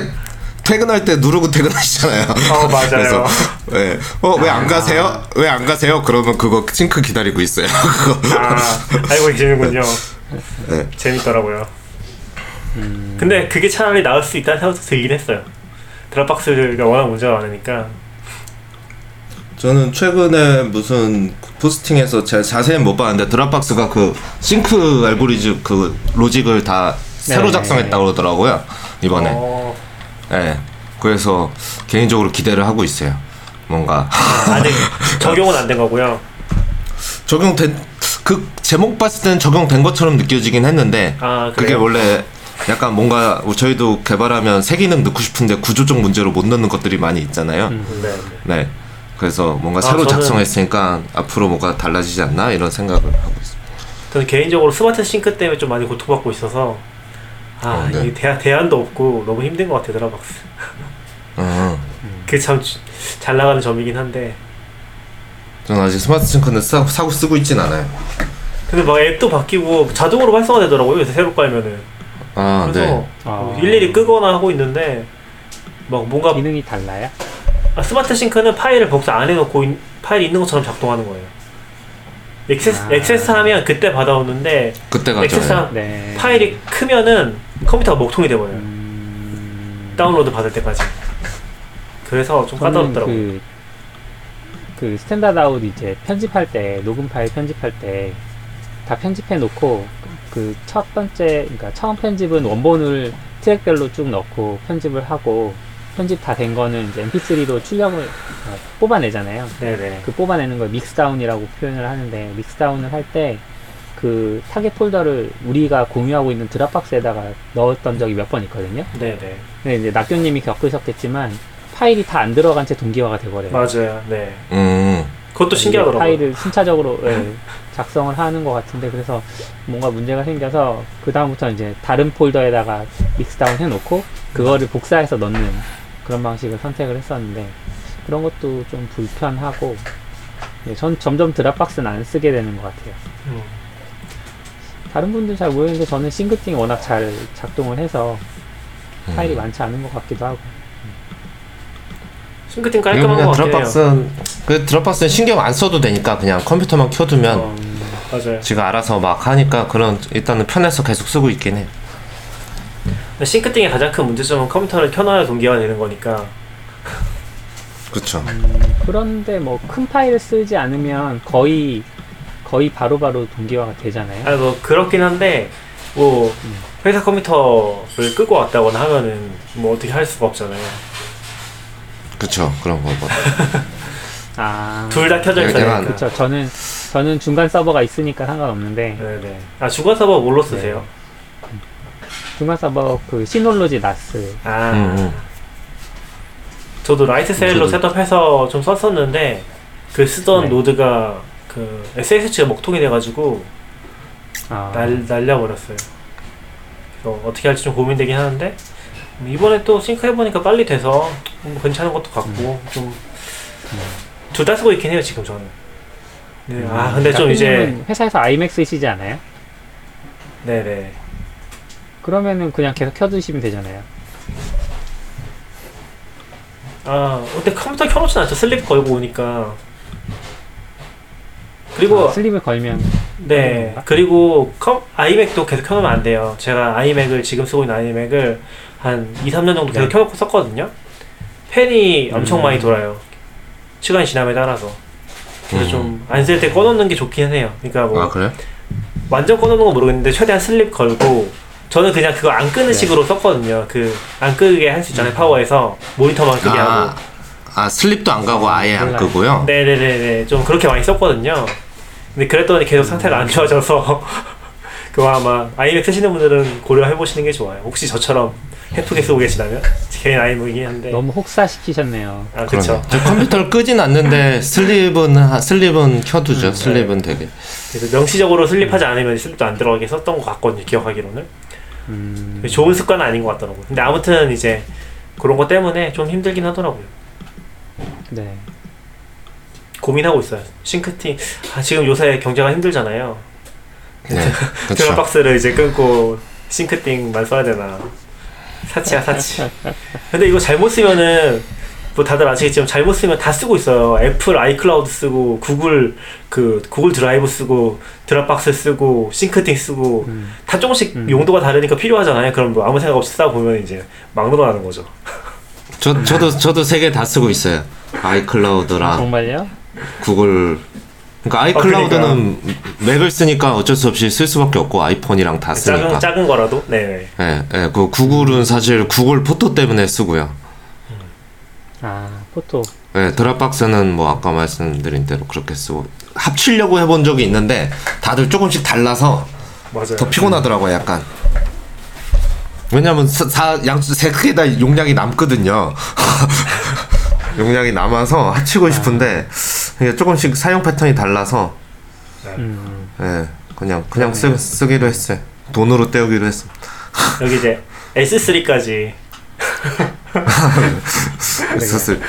S4: 퇴근할 때 누르고 퇴근하시잖아요.
S3: 어, 맞아요.
S4: 그래서 네. 어, 왜 안 가세요? 왜 안 가세요? 그러면 그거 싱크 기다리고 있어요.
S3: 아, 알고 계시는군요.
S4: 네.
S3: 재밌더라고요. 근데 그게 차라리 나을 수 있다는 생각도 들긴 했어요. 드랍박스가 워낙 문제가 많으니까.
S4: 저는 최근에 무슨 포스팅에서 제가 자세히 못 봤는데 드랍박스가 그 싱크 알고리즘 그 로직을 다 새로
S2: 네.
S4: 작성했다 고 그러더라고요. 이번에.
S3: 어,
S4: 네. 그래서 개인적으로 기대를 하고 있어요. 뭔가
S3: 아직 적용은 안 된 거고요.
S4: 적용된 그 제목 봤을 때는 적용된 것처럼 느껴지긴 했는데
S3: 아,
S4: 그게? 원래 약간 뭔가 저희도 개발하면 새 기능 넣고 싶은데 구조적 문제로 못 넣는 것들이 많이 있잖아요.
S3: 네, 네.
S4: 네. 그래서 뭔가
S3: 아,
S4: 새로
S3: 저는-
S4: 작성했으니까 앞으로 뭐가 달라지지 않나 이런 생각을 하고 있습니다.
S3: 저는 개인적으로 Smart Sync 때문에 좀 많이 고통받고 있어서 아
S4: 어, 네.
S3: 이게 대안, 대안도 없고 너무 힘든 것 같아요 Dropbox
S4: 어,
S3: 그게 참 잘 나가는 점이긴 한데
S4: 저는 아직 Smart Sync는 사, 사고 쓰고 있진 않아요.
S3: 근데 막 앱도 바뀌고 자동으로 활성화되더라고요 요새 새로 깔면은
S4: 아,
S3: 그래서
S4: 네.
S3: 뭐
S2: 아.
S3: 일일이 끄거나 하고 있는데 막 뭔가
S2: 기능이 달라요?
S3: 아, Smart Sync는 파일을 복사 안 해놓고 인- 파일이 있는 것처럼 작동하는 거예요. 액세스,
S2: 아.
S3: 액세스 하면 그때 받아오는데
S4: 그때가
S3: 액세스 저한
S2: 네.
S3: 파일이 크면은 컴퓨터가 먹통이 돼버려요.
S2: 음...
S3: 다운로드 받을 때까지. 그래서 좀 까다롭더라고요.
S2: 그, 그 Standard Out 이제 편집할 때 녹음 파일 편집할 때 다 편집해 놓고 그 첫 번째 그러니까 처음 편집은 원본을 트랙별로 쭉 넣고 편집을 하고 편집 다 된 거는 이제 mp3로 출력을 어, 뽑아내잖아요.
S3: 네네
S2: 그 뽑아내는 걸 mixdown이라고 표현을 하는데 mixdown을 할 때 그 타겟 폴더를 우리가 공유하고 있는 Dropbox에다가 넣었던 적이 몇 번 있거든요.
S3: 네네
S2: 근데 이제 낙교님이 겪으셨겠지만 파일이 다 안 들어간 채 동기화가 돼버려요.
S3: 맞아요 네
S4: 음.
S3: 그것도 신기하더라고요
S2: 파일을 순차적으로 예, 작성을 하는 것 같은데 그래서 뭔가 문제가 생겨서 그 다음부터 이제 다른 폴더에다가 mixdown 해놓고 그거를 복사해서 넣는 그런 방식을 선택을 했었는데 그런 것도 좀 불편하고 예, 전 점점 드랍박스는 안 쓰게 되는 것 같아요.
S3: 음.
S2: 다른 분들 잘 모르는데 저는 싱크팅이 워낙 잘 작동을 해서 파일이 많지 않은 것 같기도 하고
S3: 싱크팅 깔끔한
S4: 그냥
S3: 것 같아요
S4: 드랍박스는 그 드랍박스는 신경 안 써도 되니까 그냥 컴퓨터만 켜두면
S3: 어, 맞아요
S4: 지가 알아서 막 하니까 그런 일단은 편해서 계속 쓰고 있긴 해.
S3: 근데 싱크팅의 가장 큰 문제점은 컴퓨터를 켜놔야 동기화가 되는 거니까
S4: 그렇죠.
S2: 그런데 뭐 큰 파일을 쓰지 않으면 거의 거의 바로바로 동기화가 되잖아요.
S3: 아니 뭐 그렇긴 한데 뭐 회사 컴퓨터를 끄고 왔다거나 하면은 뭐 어떻게 할 수가 없잖아요
S4: 그렇죠. 그런 거 뭐.
S2: 아,
S3: 둘 다 켜져
S4: 네, 내가
S3: 되니까
S2: 그렇죠. 저는 저는 중간 서버가 있으니까 상관없는데
S3: 네네 아 중간 서버 뭘로 쓰세요?
S2: 중간 서버 그 시놀로지 나스.
S3: 아.
S4: 음, 음.
S3: 저도 Lightsail로
S4: 저도-
S3: setup해서 좀 썼었는데 그 쓰던
S2: 네.
S3: 노드가 그 SSH가 먹통이 돼가지고
S2: 아,
S3: 날, 날려버렸어요. 그래서 어떻게 할지 좀 고민되긴 하는데 음, 이번에 또 싱크 해 보니까 빨리 돼서 뭐 괜찮은 것도 같고 좀 둘 다 쓰고 있긴 해요 지금 저는. 네, 아 근데 좀 이제
S2: 대표님은 회사에서 iMac 쓰시지 않아요?
S3: 네네
S2: 그러면은 그냥 계속 켜두시면 되잖아요.
S3: 아 근데 컴퓨터 켜놓진 않죠 sleep 걸고 오니까 그리고
S2: 아, sleep을 걸면
S3: 네? 그리고 컴, iMac도 계속 켜놓으면 안 돼요 제가 iMac을 지금 쓰고 있는 iMac을 한 2, 3년 정도 계속
S2: 네.
S3: 켜놓고 썼거든요 팬이 엄청
S2: 음.
S3: 많이 돌아요 시간이 지남에 따라서 그래서
S4: 음.
S3: 좀안 쓸 때 꺼놓는 게 좋긴 해요 그러니까 뭐
S4: 아 그래?
S3: 완전 꺼놓는 건 모르겠는데 최대한 슬립 걸고 저는 그냥 그거 안 끄는
S2: 네.
S3: 식으로 썼거든요 그 안 끄게 할 수 있잖아요 파워에서 모니터만 끄게
S4: 아,
S3: 하고
S4: 아 슬립도 안 가고 아예 안
S2: 몰라요.
S4: 끄고요.
S3: 네네네네 좀 그렇게 많이 썼거든요 근데 그랬더니 계속 상태가 안 좋아져서 그거 아마 아이맥 쓰시는 분들은 고려해 보시는 게 좋아요 혹시 저처럼 해프게 쓰고 계시다면 개인 아이맥이긴 한데
S2: 너무 혹사시키셨네요.
S3: 아 그쵸
S4: 그러네. 저 컴퓨터를 끄진 않는데 슬립은 하- 슬립은 켜두죠.
S2: 음,
S4: 슬립은 되게.
S3: 그래서 명시적으로 슬립하지 않으면 슬립도 안 들어가게 썼던 것 같거든요 기억하기로는
S2: 음,
S3: 좋은 습관은 아닌 것 같더라고요. 근데 아무튼 이제 그런 것 때문에 좀 힘들긴 하더라고요.
S2: 네.
S3: 고민하고 있어요. 싱크팅 아 지금 요새 경제가 힘들잖아요.
S4: 네, 그렇죠.
S3: 드랍박스를 이제 끊고 싱크팅만 써야 되나. 사치야 사치. 근데 이거 잘못 쓰면은 뭐 다들 아시겠지만 잘못 쓰면 다 쓰고 있어요 Apple iCloud 쓰고 구글 그 Google Drive 쓰고 Dropbox 쓰고 Syncthing 쓰고
S2: 음,
S3: 다 조금씩
S2: 음.
S3: 용도가 다르니까 필요하잖아요 그럼 뭐 아무 생각 없이 쓰다 보면 이제 막 늘어나는 거죠
S4: 저 저도 저도 세 개 다 쓰고 있어요. iCloud랑
S2: 정말요?
S4: 구글. 그러니까 iCloud는 Mac을 쓰니까 어쩔 수 없이 쓸 수밖에 없고 iPhone이랑 다
S3: 작은
S4: 쓰니까.
S3: 작은 거라도 네
S4: 예, 예, 그 구글은 사실 구글 포토 때문에 쓰고요.
S2: 아 포토.
S4: 예, 드랍박스는 뭐 아까 말씀드린 대로 그렇게 쓰고 합치려고 해본 적이 있는데 다들 조금씩 달라서
S3: 맞아요
S4: 더 피곤하더라고요, 약간. 왜냐면 사, 사 양수 세개 다 용량이 남거든요. 용량이 남아서 합치고 싶은데 이게 조금씩 사용 패턴이 달라서
S2: 음,
S4: 예, 그냥 그냥 쓰, 쓰기로 했어요. 돈으로 때우기로 했어.
S3: 여기 이제 S3까지
S4: 썼을
S2: SS.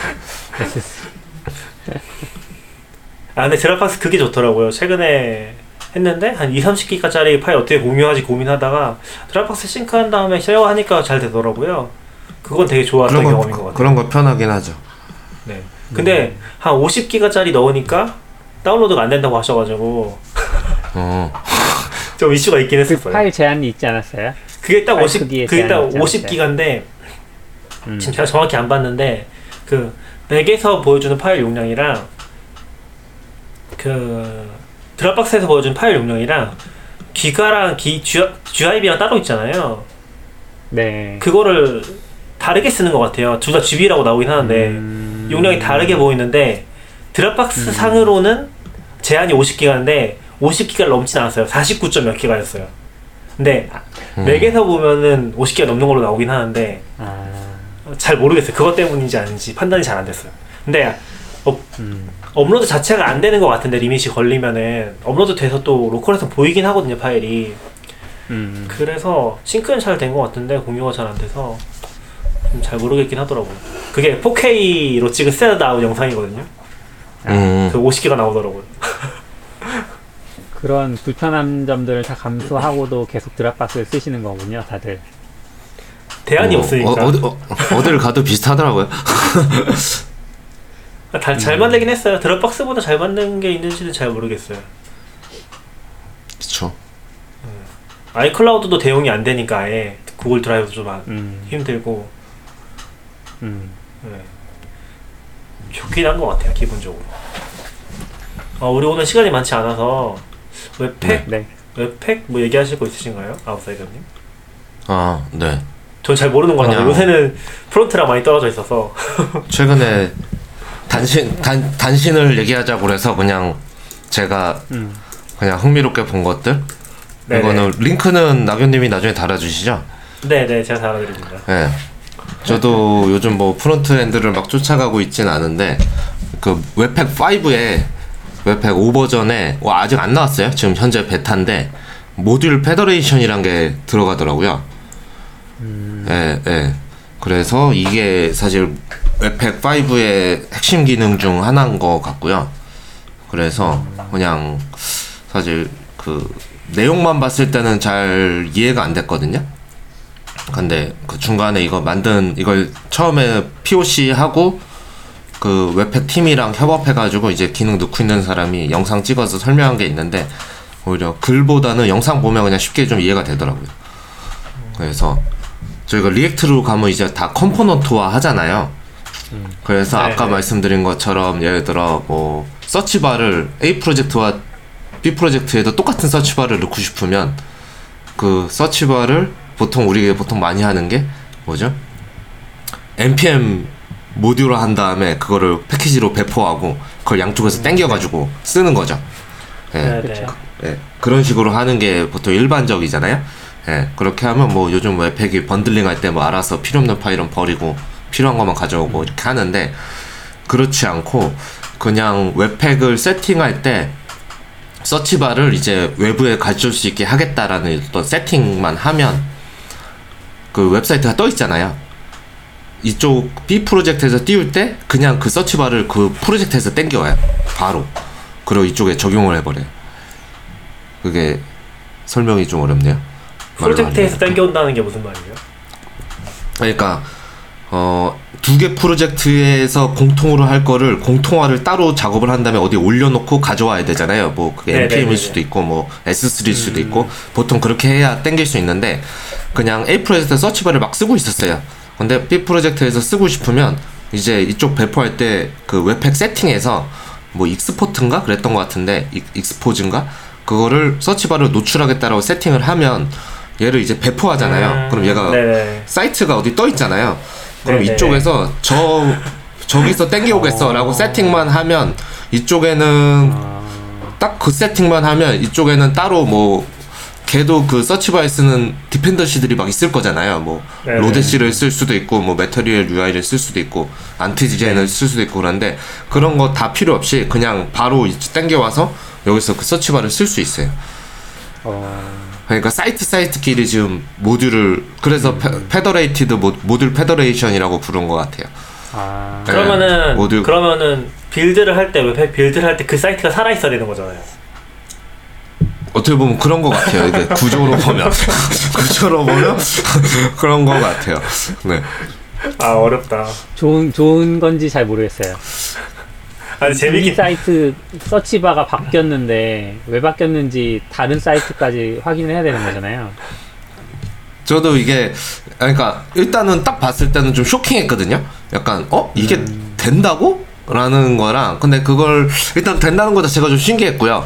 S3: 아 근데 드랍박스 그게 좋더라고요. 최근에 했는데 한 2, 30기가짜리 파일 어떻게 공유하지 고민하다가 드랍박스 싱크한 다음에 쉐어하니까 잘 되더라고요. 그건 되게 좋았던
S4: 그런
S3: 경험인
S4: 것거
S3: 같아요.
S4: 그런 거 편하긴 하죠.
S3: 네. 근데 한 50기가짜리 넣으니까 다운로드가 안 된다고 하셔가지고
S4: 어,
S3: 좀 이슈가 있긴
S2: 그
S3: 했었어요.
S2: 파일 제한이 있지 않았어요?
S3: 그게 딱
S2: 파일
S3: 50,
S2: 크기에
S3: 그게 딱
S2: 제한이 있지
S3: 50기가인데
S2: 음,
S3: 지금 제가 정확히 안 봤는데 그 Mac에서 보여주는 파일 용량이랑 그 Dropbox에서 보여주는 파일 용량이랑 기가랑 기 GIB랑 따로 있잖아요.
S2: 네.
S3: 그거를 다르게 쓰는 것 같아요. 둘 다 GB라고 나오긴 하는데
S2: 음,
S3: 용량이 다르게 보이는데 Dropbox
S2: 음.
S3: 상으로는 제한이 50기가인데 50기가를 넘진 않았어요. 49점 몇 기가였어요. 근데
S4: 음.
S3: Mac에서 보면은 50기가 넘는 걸로 나오긴 하는데
S2: 아,
S3: 잘 모르겠어요. 그것 때문인지 아닌지 판단이 잘 안 됐어요. 근데
S2: 음,
S3: 업로드 자체가 안 되는 것 같은데 limit이 걸리면은 업로드 돼서 또 로컬에서 보이긴 하거든요 파일이.
S2: 음,
S3: 그래서 sync는 잘 된 것 같은데 공유가 잘 안 돼서 좀잘 모르겠긴 하더라고요. 그게 4K로 찍은 Standard Out 영상이거든요.
S4: 음,
S3: 그 50개가 나오더라고요.
S2: 그런 불편한 점들을 다 감수하고도 계속 Dropbox를 쓰시는 거군요, 다들.
S3: 대안이
S4: 어,
S3: 없으니까.
S4: 어, 어디, 어, 어디를 가도 비슷하더라고요.
S3: 다, 잘 만들긴 했어요. Dropbox보다 잘 만든 게 있는지는 잘 모르겠어요.
S4: 그쵸.
S3: iCloud도 대응이 안 되니까 아예 Google Drive도 좀 안-
S2: 음,
S3: 힘들고
S2: 음.
S3: 네. 좋긴 한 것 같아요 기본적으로. 어, 우리 오늘 시간이 많지 않아서 webpack
S2: 네.
S3: webpack 뭐 얘기하실 거 있으신가요, Outsider님?
S4: 아, 네.
S3: 전 잘 모르는 거라서
S4: 그냥-
S3: 요새는 프론트랑 많이 떨어져 있어서
S4: 최근에 단신 단 단신을 얘기하자고 그래서 그냥 제가
S2: 음.
S4: 그냥 흥미롭게 본 것들
S3: 네네.
S4: 이거는 링크는 낙연님이 나중에 달아주시죠.
S3: 네네 제가 잘 달아드립니다.
S4: 예. 저도 요즘 뭐 front end를 막 쫓아가고 있진 않은데 그 webpack 5에 webpack 5 버전에 와 아직 안 나왔어요. 지금 현재 베타인데 Module Federation이란 게 들어가더라고요. 예, 예. 그래서 이게 사실 Webpack 5의 핵심 기능 중 하나인 것 같고요. 그래서 그냥 사실 그 내용만 봤을 때는 잘 이해가 안 됐거든요. 근데 그 중간에 이거 만든 이걸 처음에 POC 하고 그 Webpack 팀이랑 협업해가지고 이제 기능 넣고 있는 사람이 영상 찍어서 설명한 게 있는데 오히려 글보다는 영상 보면 그냥 쉽게 좀 이해가 되더라고요. 그래서 저희가 React로 가면 이제 다 component화 하잖아요. 그래서
S3: 네,
S4: 아까
S3: 네.
S4: 말씀드린 것처럼 예를 들어 뭐 search bar를 A 프로젝트와 B 프로젝트에도 똑같은 search bar를 넣고 싶으면 그 search bar를 보통 우리가 보통 많이 하는 게 뭐죠? npm 모듈화 한 다음에 그거를 패키지로 배포하고 그걸 양쪽에서 땡겨가지고 쓰는 거죠. 예.
S3: 네, 네.
S2: 그쵸.
S4: 예, 그런 식으로 하는 게 보통 일반적이잖아요. 예, 그렇게 하면 뭐 요즘 Webpack이 bundling 할 때 뭐 알아서 필요 없는 파일은 버리고 필요한 것만 가져오고 이렇게 하는데 그렇지 않고 그냥 Webpack을 세팅할 때 search bar를 이제 외부에 가져올 수 있게 하겠다라는 어떤 세팅만 하면 그 웹사이트가 떠 있잖아요. 이쪽 B 프로젝트에서 띄울 때 그냥 그 search bar를 그 프로젝트에서 땡겨와요. 바로. 그리고 이쪽에 적용을 해버려요. 그게 설명이 좀 어렵네요.
S3: 프로젝트에서
S4: 하니까.
S3: 땡겨온다는 게 무슨 말이에요?
S4: 그러니까 어, 두 개 프로젝트에서 공통으로 할 거를 공통화를 따로 작업을 한 다음에 어디 올려놓고 가져와야 되잖아요. 뭐 그게
S3: 네네네네.
S4: npm일 수도 있고 뭐 s3일 수도 있고 보통 그렇게 해야 땡길 수 있는데 그냥 A 프로젝트 서치바를 막 쓰고 있었어요. 근데 B 프로젝트에서 쓰고 싶으면 이제 이쪽 배포할 때 그 Webpack 세팅에서 뭐 export인가 그랬던 것 같은데 ex- expose인가 그거를 search bar를 노출하겠다라고 세팅을 하면 얘를 이제 배포하잖아요.
S3: 음,
S4: 그럼 얘가
S3: 네네.
S4: 사이트가 어디 떠 있잖아요. 그럼
S3: 네네네.
S4: 이쪽에서 저 저기서 땡겨오겠어라고 세팅만 하면 이쪽에는 딱 그 세팅만 하면 이쪽에는 따로 뭐 걔도 그 서치바에 쓰는 dependency들이 막 있을 거잖아요. 뭐
S3: 네네.
S4: Lodash를 쓸 수도 있고 뭐 Material UI를 쓸 수도 있고 Ant Design을 쓸 수도 있고 그런데 그런 거 다 필요 없이 그냥 바로 땡겨와서 여기서 그 search bar를 쓸 수 있어요.
S2: 어,
S4: 그러니까 사이트 사이트 끼리 지금 모듈을 그래서 fe, federated mo, module federation이라고 부른 것 같아요.
S2: 아,
S4: 네,
S3: 그러면은
S4: 모두-
S3: 그러면은 build를 할 때 Webpack build를 할 때 그 사이트가 살아 있어야 되는 거잖아요.
S4: 어떻게 보면 그런 것 같아요. 이게 구조로 보면 구조로 보면 그런 것 같아요. 네.
S3: 아 어렵다.
S2: 좋은 좋은 건지 잘 모르겠어요.
S3: 아니
S2: 이
S3: 재밌게
S2: 사이트 서치바가 바뀌었는데 왜 바뀌었는지 다른 사이트까지 확인을 해야 되는 거잖아요.
S4: 저도 이게 그러니까 일단은 딱 봤을 때는 좀 쇼킹했거든요. 약간 어 이게 된다고? 라는 거랑 근데 그걸 일단 된다는 거 자체가 좀 신기했고요.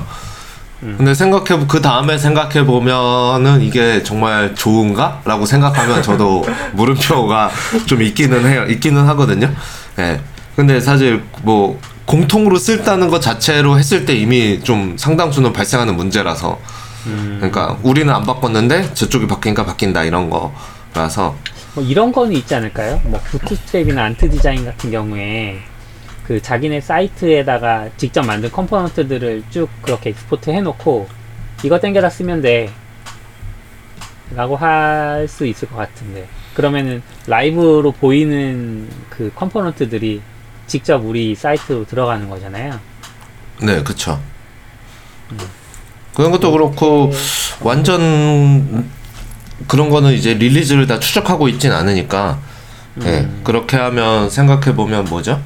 S4: 근데 생각해 그 다음에 생각해 보면은 이게 정말 좋은가라고 생각하면 저도 물음표가 좀 있기는 해요. 있기는 하거든요. 예. 근데 사실 뭐 공통으로 쓸다는 것 자체로 했을 때 이미 좀 상당수는 발생하는 문제라서. 그러니까 우리는 안 바꿨는데 저쪽이 바뀌니까 바뀐다 이런 거라서.
S2: 뭐 이런 거는 있지 않을까요? 뭐 부트스트랩이나 안트 디자인 같은 경우에 그 자기네 사이트에다가 직접 만든 component들을 쭉 그렇게 export 해놓고 이거 땡겨다 쓰면 돼. 라고 할 수 있을 것 같은데. 그러면은 라이브로 보이는 그 component들이 직접 우리 사이트로 들어가는 거잖아요.
S4: 네, 그쵸. 그런 것도 그렇고, 완전, 그런 거는 이제 release를 다 추적하고 있진 않으니까, 예, 그렇게 하면 생각해 보면 뭐죠?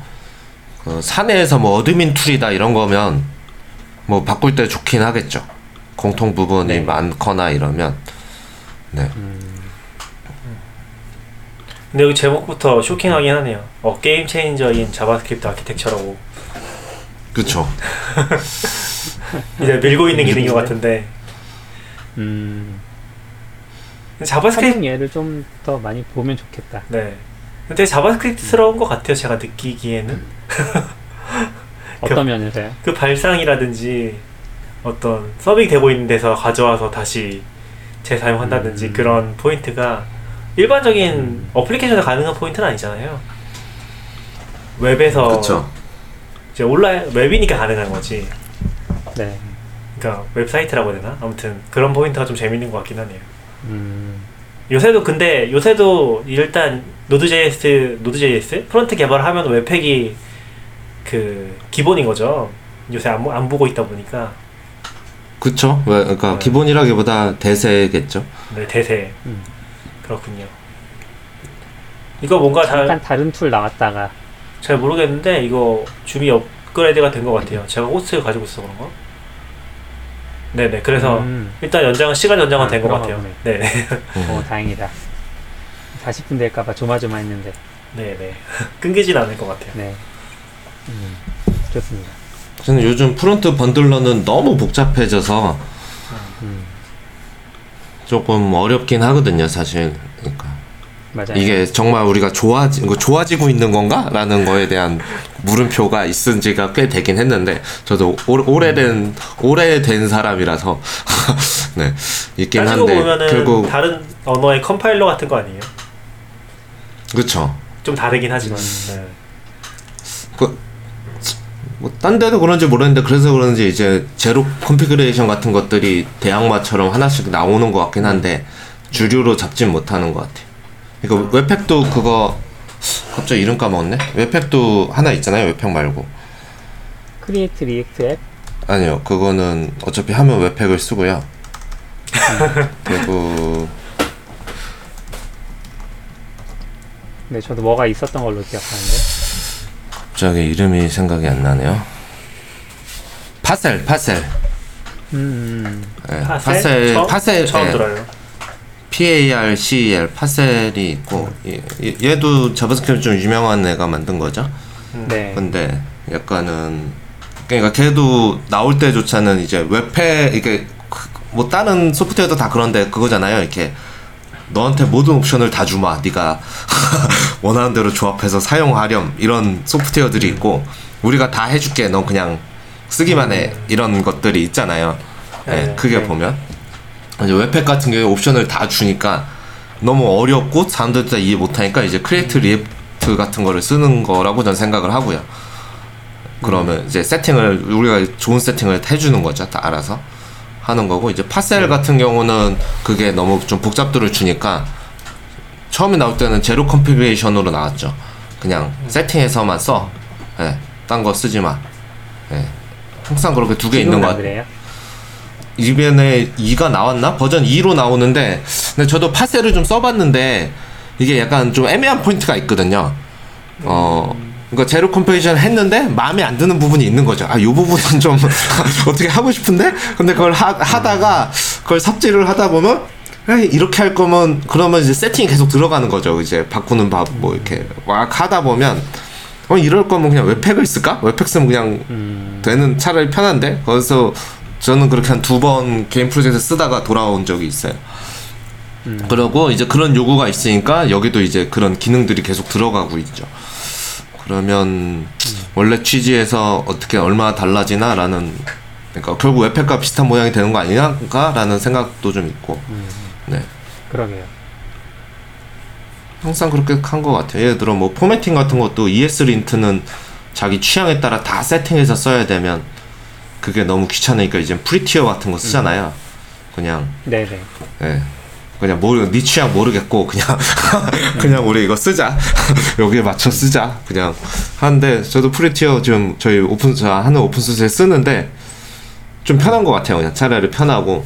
S4: 그 사내에서 뭐 admin tool이다 이런 거면, 뭐 바꿀 때 좋긴 하겠죠. 공통 부분이
S3: 네.
S4: 많거나 이러면. 네.
S3: 근데 여기 제목부터 쇼킹하긴 하네요. 어 game changer인 JavaScript architecture라고
S4: 그쵸.
S3: 이제 밀고 있는 기능인 것 같은데
S2: 음, JavaScript 예를 좀 더 많이 보면 좋겠다.
S3: 네. 근데 JavaScript스러운 것 같아요. 제가 느끼기에는
S2: 어떤 면에서요?
S3: 그 발상이라든지 어떤 서빙 되고 있는 데서 가져와서 다시 재사용한다든지
S2: 음.
S3: 그런 포인트가 일반적인 어플리케이션에 가능한 포인트는 아니잖아요. 웹에서
S4: 그쵸.
S3: 이제 온라인 웹이니까 가능한 거지.
S2: 네.
S3: 그러니까 웹사이트라고 해야 되나? 아무튼 그런 포인트가 좀 재밌는 것 같긴 하네요.
S2: 음,
S3: 요새도 근데 요새도 일단 Node.js Node.js 프론트 개발하면 Webpack이 그 기본인 거죠. 요새 안, 보- 안 보고 있다 보니까
S4: 그쵸. 왜, 그러니까
S3: 네.
S4: 기본이라기보다 대세겠죠.
S3: 네 대세
S2: 음.
S3: 그렇군요. 이거 뭔가 잘,
S2: 잠깐 다른 tool 나왔다가
S3: 잘 모르겠는데 이거 Zoom이 업그레이드가 된 것 같아요. 제가 호스트 가지고 있어 그런 거. 네네. 그래서
S2: 음,
S3: 일단 연장은 시간 연장은
S2: 아,
S3: 된 것 같아요.
S2: 보네.
S3: 네네.
S2: 어 다행이다 40분 될까봐 조마조마했는데
S3: 네네. 끊기진 않을 것 같아요.
S2: 네 음, 좋습니다
S4: 저는 요즘 프론트 bundler는 너무 복잡해져서
S2: 음,
S4: 조금 어렵긴 하거든요, 사실. 그러니까
S2: 맞아요
S4: 이게 정말 우리가 좋아지, 좋아지고 있는 건가? 라는 거에 대한 물음표가 있은 지가 꽤 되긴 했는데, 저도 오, 오래된, 오래된 사람이라서, 네, 있긴 한데, 결국,
S3: 다른 언어의 컴파일러 같은 거 아니에요?
S4: 그쵸.
S3: 좀 다르긴 하지만.
S2: 음.
S3: 네.
S4: 그, 뭐, 딴 데도 그런지 모르겠는데, 그래서 그런지 이제 zero configuration 같은 것들이 대항마처럼 하나씩 나오는 것 같긴 한데, 주류로 잡진 못하는 것 같아요. 그러니까 Webpack도 그거, 갑자기 이름 까먹었네? Webpack도 하나 있잖아요, Webpack 말고.
S2: Create React App
S4: 아니요, 그거는 어차피 하면 Webpack을 쓰고요. 그리고,
S2: 네 저도 뭐가 있었던 걸로 기억하는데
S4: 갑자기 이름이 생각이 안 나네요. Parcel, Parcel.
S2: 음, 음,
S4: 예, Parcel? Parcel,
S3: 처음,
S4: Parcel,
S3: 처음
S4: 예.
S3: 들어요.
S4: PARCEL 파셀이 있고 얘- 얘- 얘도 JavaScript 좀 유명한 애가 만든 거죠.
S2: 네
S4: 근데 약간은 그러니까 걔도 나올 때조차는 이제 webpack 이게 그- 뭐 다른 소프트웨어도 다 그런데 그거잖아요. 이렇게 너한테 모든 옵션을 다 주마. 네가 원하는 대로 조합해서 사용하렴 이런 소프트웨어들이 있고 우리가 다 해줄게. 넌 그냥 쓰기만 해. 이런 것들이 있잖아요. 네,
S3: 네,
S4: 크게
S2: 네.
S4: 보면 이제 webpack 같은 경우에 옵션을 다 주니까 너무 어렵고 사람들도 다 이해 못하니까 이제 Create React 같은 거를 쓰는 거라고 저는 생각을 하고요. 그러면 이제 세팅을 우리가 좋은 세팅을 해주는 거죠. 다 알아서 하는 거고 이제 Parcel 같은 경우는 그게 너무 좀 복잡도를 주니까 처음에 나올 때는 zero configuration으로 나왔죠. 그냥 세팅해서만 써. 예, 딴거 쓰지 마. 예. 항상 그렇게 두 개 있는 것 같아요.
S2: 그래요?
S4: 이번에 2가 나왔나? 버전 2로 나오는데 근데 저도 Parcel을 좀 써봤는데 이게 약간 좀 애매한 포인트가 있거든요. 어, 그러니까 zero configuration 했는데 마음에 안 드는 부분이 있는 거죠. 아, 이 부분은 좀 어떻게 하고 싶은데? 근데 그걸 하, 하다가 그걸 삽질을 하다 보면 이렇게 할 거면 그러면 이제 세팅이 계속 들어가는 거죠. 이제 바꾸는 법 뭐 이렇게 막 하다 보면 어 이럴 거면 그냥 webpack을 쓸까? webpack 쓰면 그냥
S2: 음,
S4: 되는 차라리 편한데 거기서 저는 그렇게 한 두번 개인 프로젝트 쓰다가 돌아온 적이 있어요.
S2: 음.
S4: 그러고 이제 그런 요구가 있으니까 여기도 이제 그런 기능들이 계속 들어가고 있죠. 그러면 원래 취지에서 어떻게 얼마나 달라지나라는 그러니까 결국 webpack과 비슷한 모양이 되는 거 아닌가라는 생각도 좀 있고. 네.
S2: 그러게요.
S4: 항상 그렇게 한 것 같아요. 예를 들어 뭐 formatting 같은 것도 ESLint는 자기 취향에 따라 다 세팅해서 써야 되면 그게 너무 귀찮으니까 이제 Prettier 같은 거 쓰잖아요. 그냥.
S2: 네네.
S4: 예. 그냥 모르 네 취향 모르겠고 그냥 그냥 우리 이거 쓰자. 여기에 맞춰 쓰자. 그냥 하는데 저도 Prettier 지금 저희 오픈 저 하는 오픈 소스에 쓰는데 좀 편한 것 같아요. 그냥 차라리 편하고.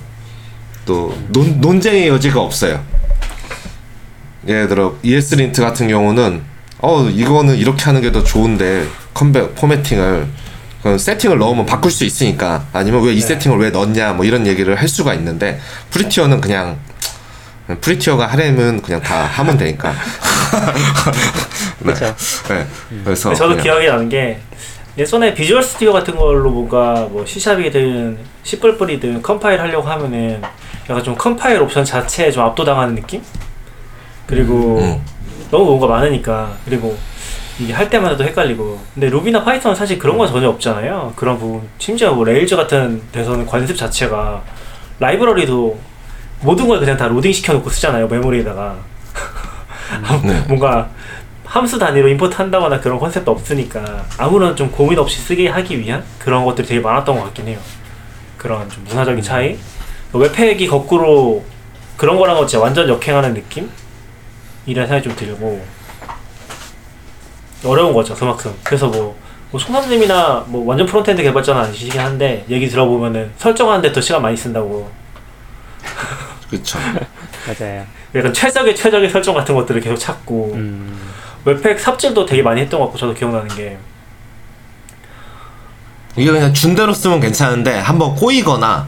S4: 또 논, 논쟁의 여지가 없어요. 예를 들어 ESLint 같은 경우는 어 이거는 이렇게 하는 게 더 좋은데 컴백 formatting을 그 세팅을 넣으면 바꿀 수 있으니까. 아니면 왜 이
S3: 네.
S4: 세팅을 왜 넣었냐 뭐 이런 얘기를 할 수가 있는데 Prettier는 그냥 Prettier가 하려면 그냥 다 하면 되니까 네.
S2: 그렇죠
S4: 네. 그래서
S3: 저도
S4: 그냥
S3: 기억이 나는 게 예전에 Visual Studio 같은 걸로 뭔가 뭐 C샵이든 C++이든 컴파일 하려고 하면은 약간 좀 컴파일 옵션 자체에 좀 압도당하는 느낌? 그리고
S4: 음.
S3: 너무 뭔가 많으니까 그리고 이게 할 때마다도 헷갈리고 근데 Ruby나 Python은 사실 그런 건 전혀 없잖아요 그런 부분 심지어 뭐 Rails 같은 데서는 관습 자체가 라이브러리도 모든 걸 그냥 다 로딩 시켜놓고 쓰잖아요 메모리에다가
S4: 네.
S3: 뭔가 함수 단위로 import 한다거나 그런 컨셉도 없으니까 아무런 좀 고민 없이 쓰게 하기 위한 그런 것들이 되게 많았던 것 같긴 해요. 그런 좀 문화적인 차이. webpack이 거꾸로 그런 거랑은 진짜 완전 역행하는 느낌? 이런 생각이 좀 들고 어려운 거죠 그만큼. 그래서 뭐, 뭐 송삼님이나 뭐 완전 frontend 개발자는 아니시긴 한데 얘기 들어보면은 설정하는데 더 시간 많이 쓴다고.
S4: 그쵸.
S2: 맞아요.
S3: 약간 최적의 최적의 설정 같은 것들을 계속 찾고
S2: 음.
S3: webpack 삽질도 되게 많이 했던 것 같고 저도 기억나는 게
S4: 이게 그냥 준 대로 쓰면 괜찮은데 한번 꼬이거나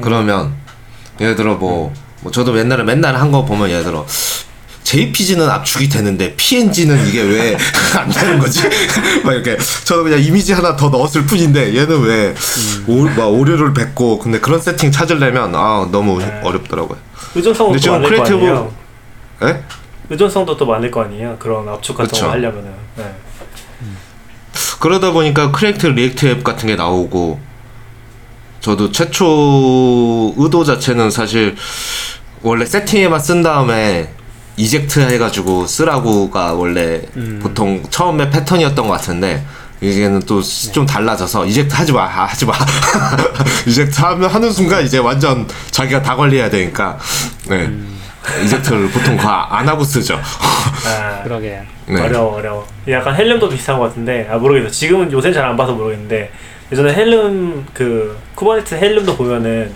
S4: 그러면 예를 들어 뭐, 뭐 저도 옛날에 맨날 한 거 보면 예를 들어 JPG는 압축이 되는데 PNG는 이게 왜 안 되는 거지? 막 이렇게 저는 그냥 이미지 하나 더 넣었을 뿐인데 얘는 왜 오, 막 오류를 뱉고 근데 그런 세팅 찾으려면 아 너무
S3: 네.
S4: 어렵더라고요.
S3: 의존성도 또 많을 거
S4: Create-
S3: 아니에요.
S4: 예?
S3: 의존성도 또 많을 거 아니에요. 그런 압축 같은
S4: 그쵸.
S3: 거 하려면은. 네.
S4: 그러다 보니까 Create React App 같은 게 나오고 저도 최초 의도 자체는 사실 원래 세팅에만 쓴 다음에 eject 해가지고 쓰라고가 원래
S2: 음.
S4: 보통 처음에 패턴이었던 것 같은데 이제는 또 좀 달라져서 eject 하지 마 아, 하지 마 eject 하면 하는 순간 이제 완전 자기가 다 관리해야 되니까 네 eject를 보통 다안 하고 쓰죠
S3: 아,
S2: 그러게요.
S4: 네.
S3: 어려워 어려워. 약간 Helm도 비슷한 것 같은데 아 모르겠어. 지금은 요새 잘 안 봐서 모르겠는데 예전에 Helm 그 Kubernetes Helm도 보면은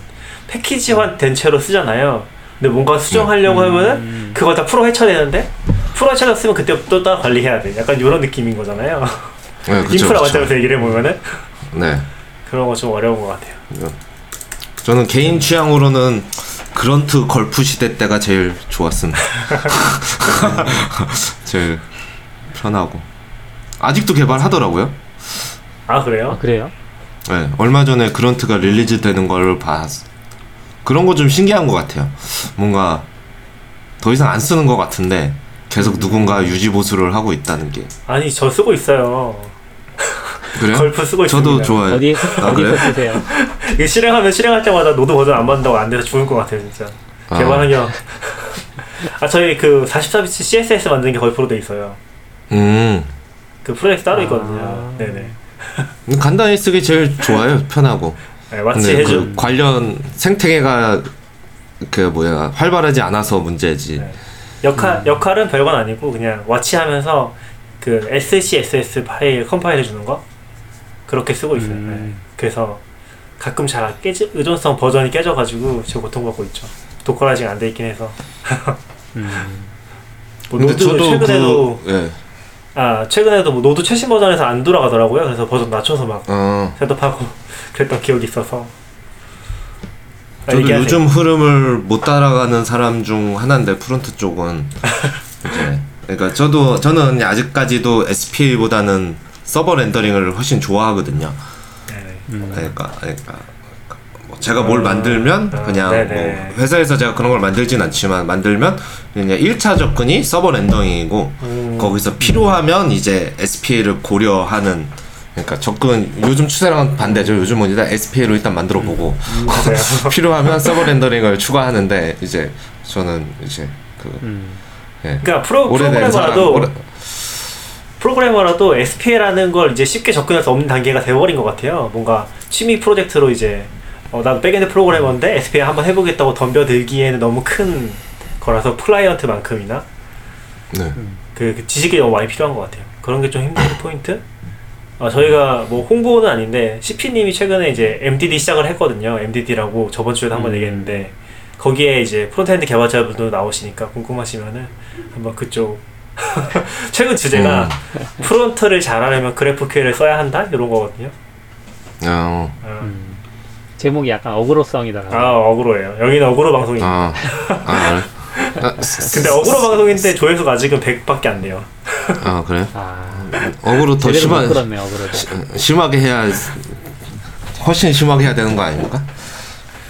S3: 패키지화 된 채로 쓰잖아요. 근데 뭔가 수정하려고 하면은
S2: 음.
S3: 그걸 다 풀어 헤쳐야 되는데 풀어 헤쳐졌으면 그때부터 다 관리해야 돼. 약간 이런 느낌인 거잖아요.
S4: 네, 그쵸,
S3: 인프라
S4: 그쵸.
S3: 관점에서 얘기를 해보면은
S4: 네
S3: 그런 거 좀 어려운 것 같아요.
S4: 저는 개인 취향으로는 Grunt Gulp 시대 때가 제일 좋았습니다. 제일 편하고 아직도 개발하더라고요.
S3: 아 그래요?
S2: 아, 그래요?
S4: 네, 얼마 전에 Grunt가 release 되는 걸 봤. 그런 거 좀 신기한 것 같아요. 뭔가 더 이상 안 쓰는 것 같은데 계속 누군가 유지 보수를 하고 있다는 게
S3: 아니 저 쓰고 있어요.
S4: 그래요?
S3: Gulp 쓰고
S4: 저도
S3: 있습니다.
S4: 좋아요.
S2: 어디
S4: 아, 그래요?
S2: 쓰세요?
S3: 이게 실행하면 실행할 때마다 Node 버전 안 받는다고 안 돼서 죽을 것 같아요 진짜.
S4: 아.
S3: 개발 환경. 아 저희 그 44bits CSS 만드는 게 Gulp로 돼 있어요.
S4: 음,
S3: 그 프로젝트 따로
S2: 아.
S3: 있거든요. 네네.
S4: 간단히 쓰기 제일 좋아요. 편하고.
S3: 네, 마치 해주.
S4: 그 관련 생태계가 그 뭐야 활발하지 않아서 문제지.
S3: 네. 역할 역할은 별건 아니고 그냥 watch하면서 그 SCSS 파일 컴파일해 주는 거 그렇게 쓰고 있어요.
S2: 음.
S3: 네. 그래서 가끔 잘 깨지 의존성 버전이 깨져가지고 지금 고통받고 있죠. Docker라 아직 안돼 있긴 해서.
S2: 음.
S3: 뭐
S4: Node
S3: 최근에도
S4: 그 예.
S3: 아 최근에도 뭐 Node 최신 버전에서 안 돌아가더라고요. 그래서 버전 낮춰서 막
S4: 어.
S3: setup하고 그랬던 기억이 있어서. 아,
S4: 저도
S3: 얘기하세요.
S4: 요즘 흐름을 못 따라가는 사람 중 하나인데 front 쪽은 이제 그러니까 저도 저는 아직까지도 SPA보다는 서버 렌더링을 훨씬 좋아하거든요.
S3: 네네.
S2: 음.
S4: 그러니까 그러니까 뭐 제가 뭘 만들면
S3: 아,
S4: 그냥
S3: 네네.
S4: 뭐 회사에서 제가 그런 걸 만들진 않지만 만들면 그냥 1차 접근이 서버 렌더링이고
S3: 음.
S4: 거기서 필요하면 이제 SPA를 고려하는 그러니까 접근 요즘 추세랑은 반대죠. 요즘은 일단 SPA로 일단 만들어 보고
S3: 음, 맞아요.
S4: 필요하면 서버 렌더링을 추가하는데 이제 저는 이제 그
S2: 음.
S4: 예.
S3: 그러니까 프로 프로 그래머라도
S4: 오래,
S3: 프로그래머라도 SPA라는 걸 이제 쉽게 접근할 수 없는 단계가 돼버린 것 같아요. 뭔가 취미 프로젝트로 이제 어, 나도 backend 프로그래머인데 SPA 한번 해보겠다고 덤벼들기에는 너무 큰 거라서 클라이언트만큼이나
S4: 네.
S3: 그, 그 지식이 너무 많이 필요한 것 같아요. 그런 게 좀 힘든 포인트? 어, 저희가 뭐 홍보는 아닌데 CP님이 최근에 이제 MDD 시작을 했거든요. MDD라고 저번 주에도 한번
S2: 음.
S3: 얘기했는데 거기에 이제 frontend 개발자분도 나오시니까 궁금하시면은 한번 그쪽 최근 주제가 front를 잘하려면 GraphQL을 써야 한다 이런 거거든요.
S4: 어,
S3: 어.
S2: 음. 제목이 약간 어그로성이더라고요.
S3: 아 어그로예요. 여기는 어그로 방송입니다.
S4: 아, 아, 그래? 아,
S3: 근데 어그로 방송인데 조회수가 아직은 100밖에 안 돼요.
S4: 아 그래?
S2: 아,
S4: 어그로 더 심하,
S2: 끌었네 어그로도.
S4: 심하게 해야 훨씬 심하게 해야 되는 거 아닙니까?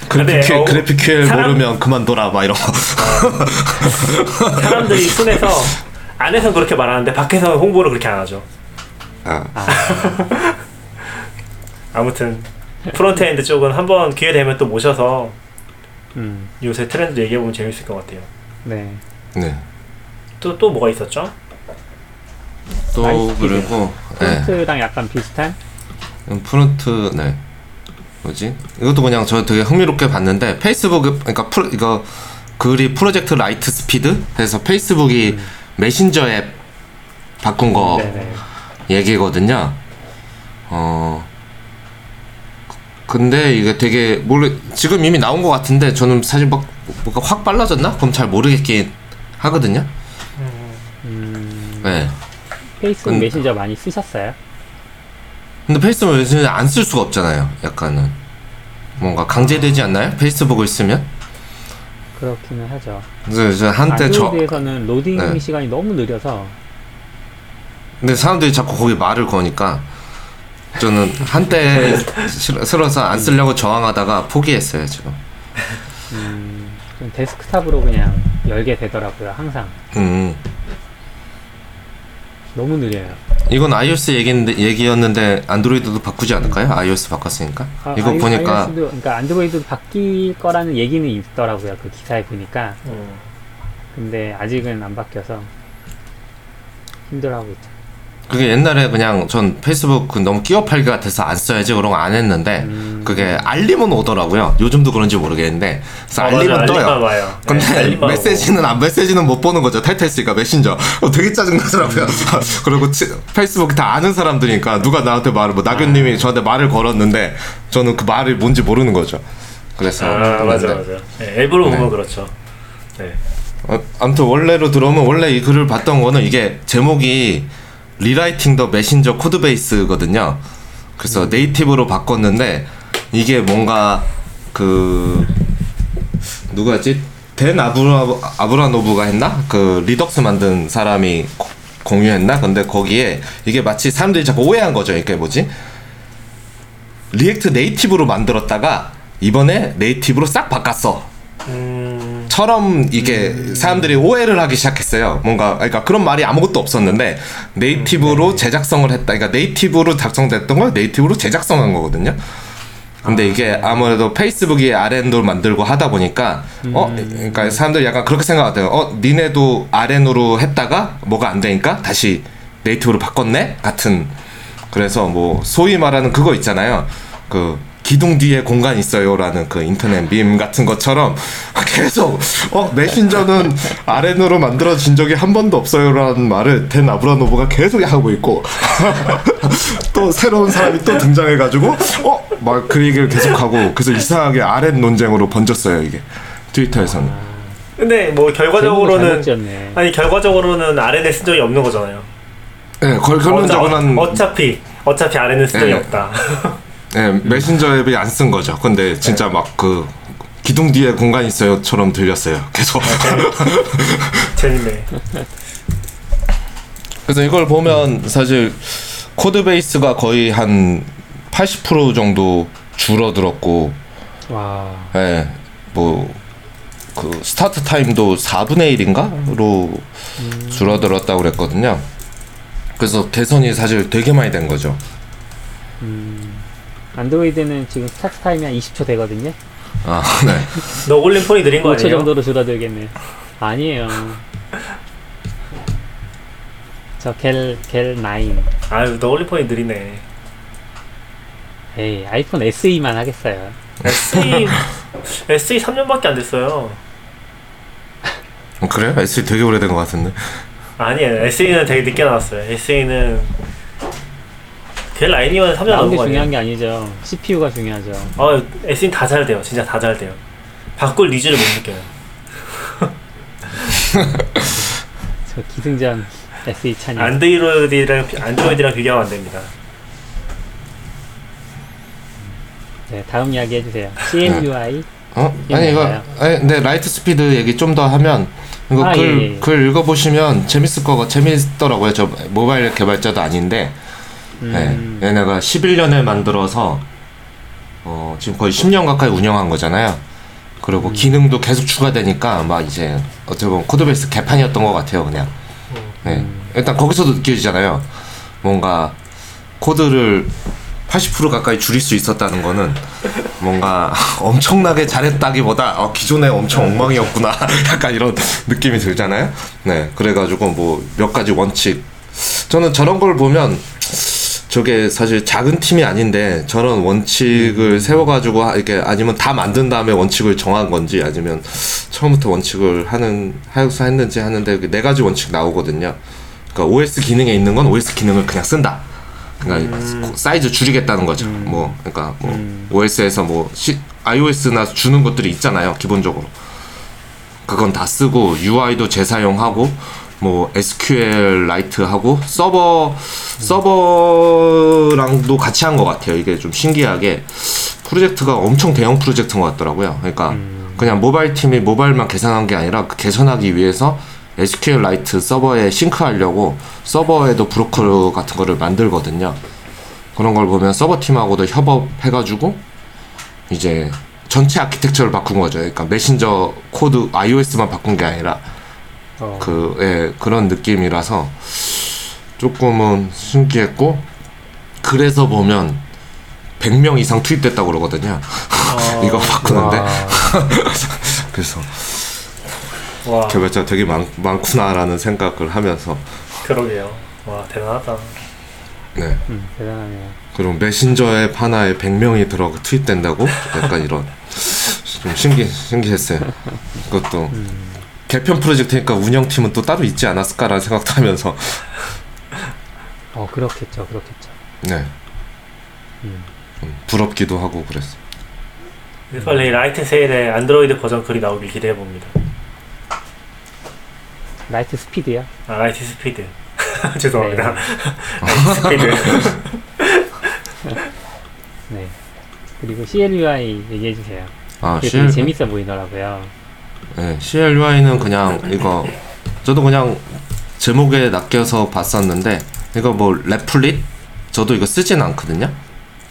S4: 그래픽,
S3: 어,
S4: GraphQL
S3: 사람-
S4: 모르면 그만둬라 막 이런 거.
S3: 사람들이 순해서 안에서는 그렇게 말하는데 밖에서는 홍보를 그렇게 안 하죠.
S4: 아,
S2: 아,
S3: 아무튼 frontend 쪽은 한번 기회 되면 또 모셔서
S2: 음,
S3: 요새 트렌드 얘기해 보면 재밌을 것 같아요.
S2: 네.
S4: 네.
S3: 또 또 뭐가 있었죠?
S4: 또 그리고 네.
S2: front랑 약간 비슷한.
S4: 음, front 네 뭐지 이것도 그냥 저 되게 흥미롭게 봤는데 페이스북 그러니까 프로, 이거 글이 Project LightSpeed 해서 페이스북이 메신저 앱 바꾼 거
S2: 네네.
S4: 얘기거든요. 어 근데 이게 되게 모르 지금 이미 나온 것 같은데 저는 사실 막 뭐가 확 빨라졌나? 그럼 잘 모르겠긴 하거든요.
S2: 음,
S4: 네.
S2: 페이스북
S4: 근-
S2: 메신저 많이 쓰셨어요?
S4: 근데 페이스북 메신저 안 쓸 수가 없잖아요. 약간은 뭔가 강제되지 않나요? 페이스북을 쓰면?
S2: 그렇기는 하죠.
S4: 그래서 저 한때 저
S2: 안드로이드에서는 로딩
S4: 네.
S2: 시간이 너무 느려서
S4: 근데 사람들이 자꾸 거기 말을 거니까 저는 한때 싫어- 싫어서 안 쓰려고 저항하다가 포기했어요 지금.
S2: 음, 좀 데스크탑으로 그냥 열게 되더라고요. 항상
S4: 음.
S2: 너무 느려요.
S4: 이건 iOS 얘기인데, 얘기였는데 안드로이드도 바꾸지 않을까요? iOS 바꿨으니까.
S2: 아,
S4: 이거
S2: 아이-
S4: 보니까
S2: iOS도, 그러니까 안드로이드도 바뀔 거라는 얘기는 있더라고요. 그 기사에 보니까.
S3: 음.
S2: 근데 아직은 안 바뀌어서 힘들어하고 있죠.
S4: 그게 옛날에 그냥 전 페이스북 그 너무 끼워 팔기 같아서 안 써야지 그런 거 안 했는데
S2: 음.
S4: 그게 알림은 오더라고요. 요즘도 그런지 모르겠는데 그래서
S3: 아,
S4: 알림은. 떠요.
S3: 알림만 와요.
S4: 근데
S3: 네, 알림만
S4: 메시지는 안 메시지는 못 보는 거죠. 탈퇴했으니까 메신저. 어, 되게 짜증 나더라고요. 그리고 치- 페이스북 다 아는 사람들이니까 누가 나한테 말을 뭐 나균님이 저한테 말을 걸었는데 저는 그 말이 뭔지 모르는 거죠. 그래서.
S3: 아 맞아. 맞아. 네, 앱으로
S4: 네.
S3: 보면 그렇죠. 네.
S4: 어, 아무튼 원래로 들어오면 원래 이 글을 봤던 거는 이게 제목이 Rewriting the Messenger codebase거든요. 그래서 native로 바꿨는데 이게 뭔가 그 누가지? Dan Abra Abramov가 했나? 그 Redux 만든 사람이 고- 공유했나? 근데 거기에 이게 마치 사람들이 자꾸 오해한 거죠. 이게 뭐지? React Native로 만들었다가 이번에 native로 싹 바꿨어.
S3: 음.
S4: 처럼 이게 사람들이 오해를 하기 시작했어요. 뭔가 그러니까 그런 말이 아무것도 없었는데 native로 재작성을 했다. 그러니까 native로 작성됐던 걸 native로 재작성한 거거든요. 근데 이게 아무래도 페이스북이 RN도 만들고 하다 보니까 어 그러니까 사람들이 약간 그렇게 생각하대요. 어 니네도 RN으로 했다가 뭐가 안 되니까 다시 네이티브로 바꿨네 같은 그래서 뭐 소위 말하는 그거 있잖아요. 그 기둥 뒤에 공간 있어요라는 그 인터넷 밈 같은 것처럼 계속 어 메신저는 RN으로 만들어진 적이 한 번도 없어요라는 말을 댄 아브라노브가 계속 하고 있고 또 새로운 사람이 또 등장해가지고 어막 그 얘기를 계속 하고 그래서 이상하게 RN 논쟁으로 번졌어요 이게 트위터에서는
S3: 근데 뭐 결과적으로는. 아니 결과적으로는 RN을 쓴 적이 없는 거잖아요.
S4: 네 걸- 결론적으로는
S3: 어, 어차피 어차피 RN을 쓴 적이
S4: 네.
S3: 없다.
S4: 네, 메신저 앱이 안 쓴 거죠. 근데 진짜 막 그 기둥 뒤에 공간 있어요처럼 들렸어요. 계속.
S3: 재밌네.
S4: 그래서 이걸 보면 사실 codebase가 거의 한 80% 정도 줄어들었고,
S2: 와,
S4: 예, 뭐, 그 start time도 4분의 1인가로 줄어들었다고 그랬거든요. 그래서 개선이 사실 되게 많이 된 거죠.
S2: 안드로이드는 지금 start time이 한 20초 되거든요.
S4: 아, 네.
S3: 너 올린 폰이 느린 거
S2: 5초
S3: 아니에요?
S2: 정도로 줄어들겠네. 아니에요. 저 갤갤 9.
S3: 아유 너 올린 폰이 느리네.
S2: 에이 아이폰 SE만 하겠어요.
S3: SE SE 3년밖에 안 됐어요.
S4: 어, 그래요? S 되게 오래된 것 같은데.
S3: 아니에요. SE는 되게 늦게 나왔어요. SE는 그 라인이면 3년
S2: 나온
S3: 나온 게거
S2: 중요한
S3: 아니에요?
S2: 게 아니죠. CPU가 중요하죠.
S3: 아 SE는 다잘 돼요. 진짜 다 잘 돼요. 바꿀 needs를 못 느껴요.
S2: 저 기승전 SE 찬양.
S3: 안드로이드랑 비- 안드로이드랑 비교하면 안 됩니다.
S2: 네, 다음 이야기 해주세요. CLUI.
S4: 어? 아니 이거
S2: 있나요?
S4: 아니, 근데 LightSpeed 얘기 좀 더 하면 이거
S2: 아,
S4: 글,
S2: 예, 예.
S4: 글 읽어보시면 재밌을 거가 재밌더라고요. 저 모바일 개발자도 아닌데
S2: 음,
S4: 네, 얘네가 11년에 만들어서 어, 지금 거의 10년 가까이 운영한 거잖아요. 그리고
S2: 음.
S4: 기능도 계속 추가되니까 막 이제 어떻게 보면 코드베이스 개판이었던 것 같아요, 그냥. 네.
S2: 음.
S4: 일단 거기서도 느껴지잖아요. 뭔가 코드를 80% 가까이 줄일 수 있었다는 거는 뭔가 엄청나게 잘했다기보다 어, 기존에 엄청 엉망이었구나 약간 이런 느낌이 들잖아요. 네, 그래가지고 뭐 몇 가지 원칙 저는 저런 걸 보면 저게 사실 작은 팀이 아닌데 저런 원칙을 세워가지고 하- 이렇게 아니면 다 만든 다음에 원칙을 정한 건지 아니면 처음부터 원칙을 하는 하여서 했는지 하는데 그네 가지 원칙 나오거든요. 그러니까 OS 기능에 있는 건 OS 기능을 그냥 쓴다. 그러니까 사이즈 줄이겠다는 거죠. 뭐 그러니까 뭐 OS에서 뭐 시, iOS나 주는 것들이 있잖아요. 기본적으로. 그건 다 쓰고 UI도 재사용하고 뭐 SQLite 하고 서버 서버랑도 같이 한 것 같아요. 이게 좀 신기하게 프로젝트가 엄청 대형 프로젝트인 것 같더라고요. 그러니까 그냥 모바일 팀이 모바일만 개선한 게 아니라 그 개선하기 위해서 SQLite 서버에 싱크하려고 서버에도 브로커 같은 거를 만들거든요. 그런 걸 보면 서버 팀하고도 협업해가지고 이제 전체 아키텍처를 바꾼 거죠. 그러니까 메신저 코드 iOS만 바꾼 게 아니라
S2: 어,
S4: 그 예, 그런 느낌이라서 조금은 신기했고 그래서 보면 100명 이상 투입됐다고 그러거든요.
S3: 어,
S4: 이거 바꾸는데
S2: 와,
S4: 그래서
S3: 와
S4: 개발자 되게 많, 많구나라는 생각을 하면서
S3: 그러게요. 와 대단하다.
S4: 네.
S2: 음, 대단하네요.
S4: 그리고 메신저에 하나에 100명이 들어 투입된다고 약간 이런 좀 신기 신기했어요. 그것도 개편 프로젝트니까 운영팀은 또 따로 있지 않았을까라는 생각도 하면서
S2: 어, 그렇겠죠, 그렇겠죠.
S4: 네.
S2: 음.
S4: 좀 부럽기도 하고 그랬어.
S3: 빨리 Light 세일에 안드로이드 버전 글이 나오길 기대해 봅니다.
S2: LightSpeed야?
S3: 아 LightSpeed. 죄송합니다.
S2: 네.
S3: LightSpeed.
S2: 네. 그리고 CLUI 얘기해 주세요.
S4: 아,
S2: 되게
S4: CL,
S2: 재밌어 보이더라고요.
S4: 네, CLUI는 그냥 이거 저도 그냥 제목에 낚여서 봤었는데 이거 뭐 Repl.it 저도 이거 쓰진 않거든요.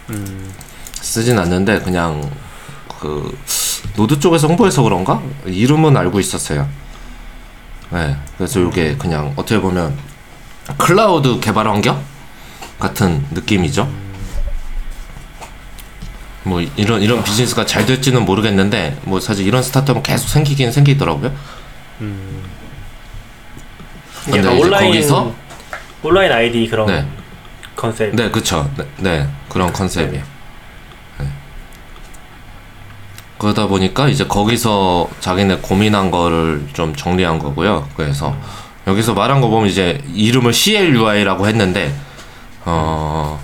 S2: 음,
S4: 쓰진 않는데 그냥 그 Node 쪽에서 홍보해서 그런가 이름은 알고 있었어요. 네, 그래서 이게 그냥 어떻게 보면 클라우드 개발 환경 같은 느낌이죠. 뭐 이런 이런 비즈니스가 잘 될지는 모르겠는데 뭐 사실 이런 스타트업은 계속 생기긴 생기더라고요.
S2: 음,
S4: 근데 이제
S3: 온라인
S4: 거기서
S3: 온라인 아이디 그런
S4: 네.
S3: 컨셉.
S4: 네, 그쵸. 네, 네, 그런 컨셉이에요. 네. 그러다 보니까 이제 거기서 자기네 고민한 거를 좀 정리한 거고요. 그래서 여기서 말한 거 보면 이제 이름을 CLUI라고 했는데, 어,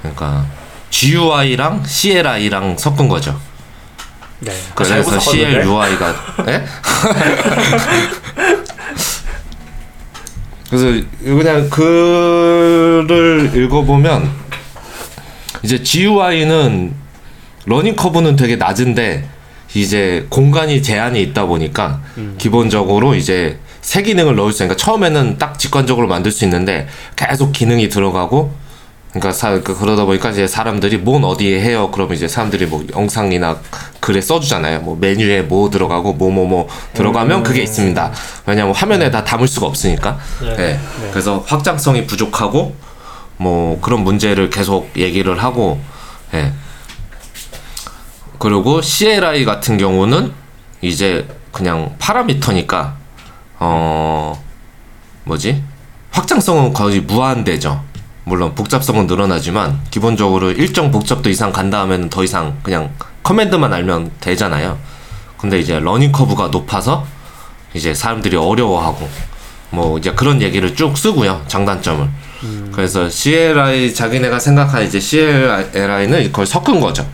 S4: 그러니까 GUI랑 CLI랑 섞은 거죠.
S2: 네.
S4: 그래서
S3: 섞었는데?
S4: CLUI가, 예? 그래서 그냥 글을 읽어보면 이제 GUI는 learning curve는 되게 낮은데 이제 공간이 제한이 있다 보니까
S2: 음.
S4: 기본적으로 이제 새 기능을 넣을 수 있으니까 처음에는 딱 직관적으로 만들 수 있는데 계속 기능이 들어가고 그러니까 사, 그 그러다 보니까 이제 사람들이 뭔 어디에 해요 그러면 이제 사람들이 뭐 영상이나 글에 써주잖아요 뭐 메뉴에 뭐 들어가고 뭐 뭐뭐 들어가면 그게 있습니다 왜냐면 화면에 다 담을 수가 없으니까
S3: 네.
S4: 예. 그래서 확장성이 부족하고 뭐 그런 문제를 계속 얘기를 하고 예. 그리고 CLI 같은 경우는 이제 그냥 파라미터니까 어 뭐지 확장성은 거의 무한대죠. 물론 복잡성은 늘어나지만 기본적으로 일정 복잡도 이상 간 다음에는 더 이상 그냥 커맨드만 알면 되잖아요. 근데 이제 learning curve가 높아서 이제 사람들이 어려워하고 뭐 이제 그런 얘기를 쭉 쓰고요 장단점을. 그래서 CLI 자기네가 생각한 이제 CLUI는 그걸 섞은 거죠.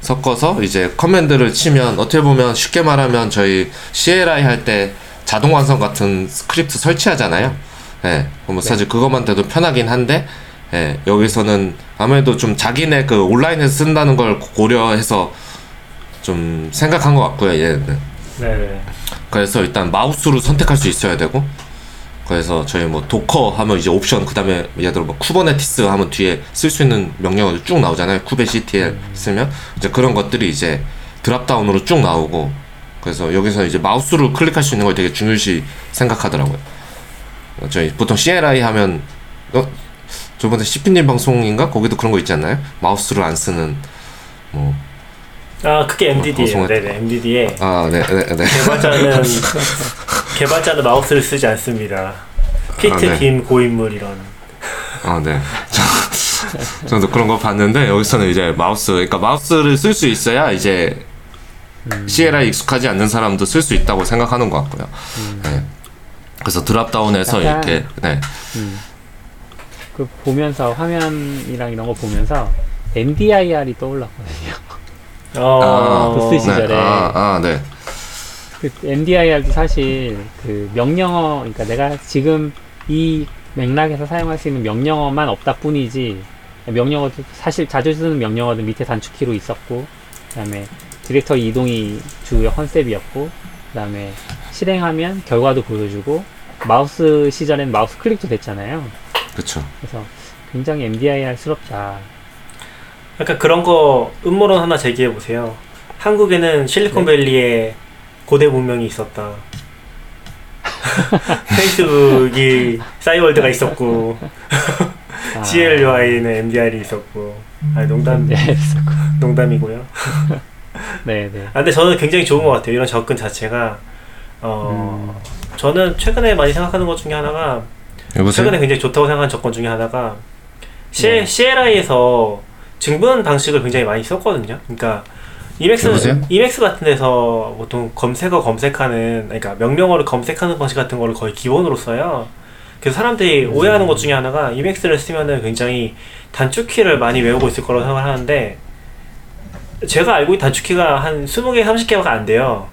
S4: 섞어서 이제 커맨드를 치면 어떻게 보면 쉽게 말하면 저희 CLI 할 때 자동 완성 같은 스크립트 설치하잖아요. 예. 뭐 사실 그것만 돼도 편하긴 한데 예. 여기서는 아무래도 좀 자기네 그 온라인에서 쓴다는 걸 고려해서 좀 생각한 것 같고요. 얘는.
S3: 네네.
S4: 그래서 일단 마우스로 선택할 수 있어야 되고 그래서 저희 뭐 Docker 하면 이제 옵션 그다음에 예를 들어 뭐 Kubernetes 하면 뒤에 쓸 수 있는 명령어도 쭉 나오잖아요 kubectl 쓰면 이제 그런 것들이 이제 dropdown으로 쭉 나오고 그래서 여기서 이제 마우스로 클릭할 수 있는 걸 되게 중요시 생각하더라고요 어, 저희 보통 CLI 하면 어 저번에 CP님 방송인가 거기도 그런 거 있지 않나요 마우스를 안 쓰는 뭐
S3: 아 그게 MDD예요.
S4: 방송했-
S3: 네네 MDD에
S4: 아, 네, 네, 네.
S3: 개발자는 개발자는 마우스를 쓰지 않습니다. 피트
S4: 아, 네.
S3: 김 고인물 이런.
S4: 아, 네. 저, 저도 그런 거 봤는데, 여기서는 이제 마우스, 그러니까 마우스를 쓸 수 있어야 이제 CLI 익숙하지 않는 사람도 쓸 수 있다고 생각하는 것 같고요. 네. 그래서 드랍다운해서 이렇게, 네.
S2: 그 보면서 화면이랑 이런 거 보면서 MDIR이 떠올랐거든요.
S3: 어.
S2: 그 쓰시- 시절에.
S4: 네. 아, 아, 네.
S2: 그 MDIR도 사실 그 명령어, 그러니까 내가 지금 이 맥락에서 사용할 수 있는 명령어만 없다 뿐이지 명령어도 사실 자주 쓰는 명령어도 밑에 단축키로 있었고 그다음에 디렉터리 이동이 주요 컨셉이었고 그 다음에 실행하면 결과도 보여주고 마우스 시절엔 마우스 클릭도 됐잖아요.
S4: 그쵸.
S2: 그래서 굉장히 MDIR스럽다.
S3: 약간 그런 거 음모론 하나 제기해 보세요. 한국에는 실리콘밸리에 고대 문명이 있었다. 페이스북이 싸이월드가 있었고
S2: 아,
S3: CLUI는 MDR이 있었고 아 농담
S2: 네.
S3: 농담이고요.
S2: 네, 네.
S3: 아, 근데 저는 굉장히 좋은 것 같아요. 이런 접근 자체가 어 저는 최근에 많이 생각하는 것 중에 하나가
S4: 여보세요?
S3: 최근에 굉장히 좋다고 생각하는 접근 중에 하나가
S2: 네.
S3: CLI에서 증분 방식을 굉장히 많이 썼거든요. 그러니까 이맥스
S4: 여보세요?
S3: 이맥스 같은 데서 보통 검색어 검색하는 그러니까 명령어를 검색하는 방식 같은 거를 거의 기본으로 써요. 그래서 사람들이
S4: 음.
S3: 오해하는 것 중에 하나가 Emacs를 쓰면은 굉장히 단축키를 많이 외우고 있을 거라고 생각을 하는데 제가 알고 있는 단축키가 한 20개, 30개가 안 돼요.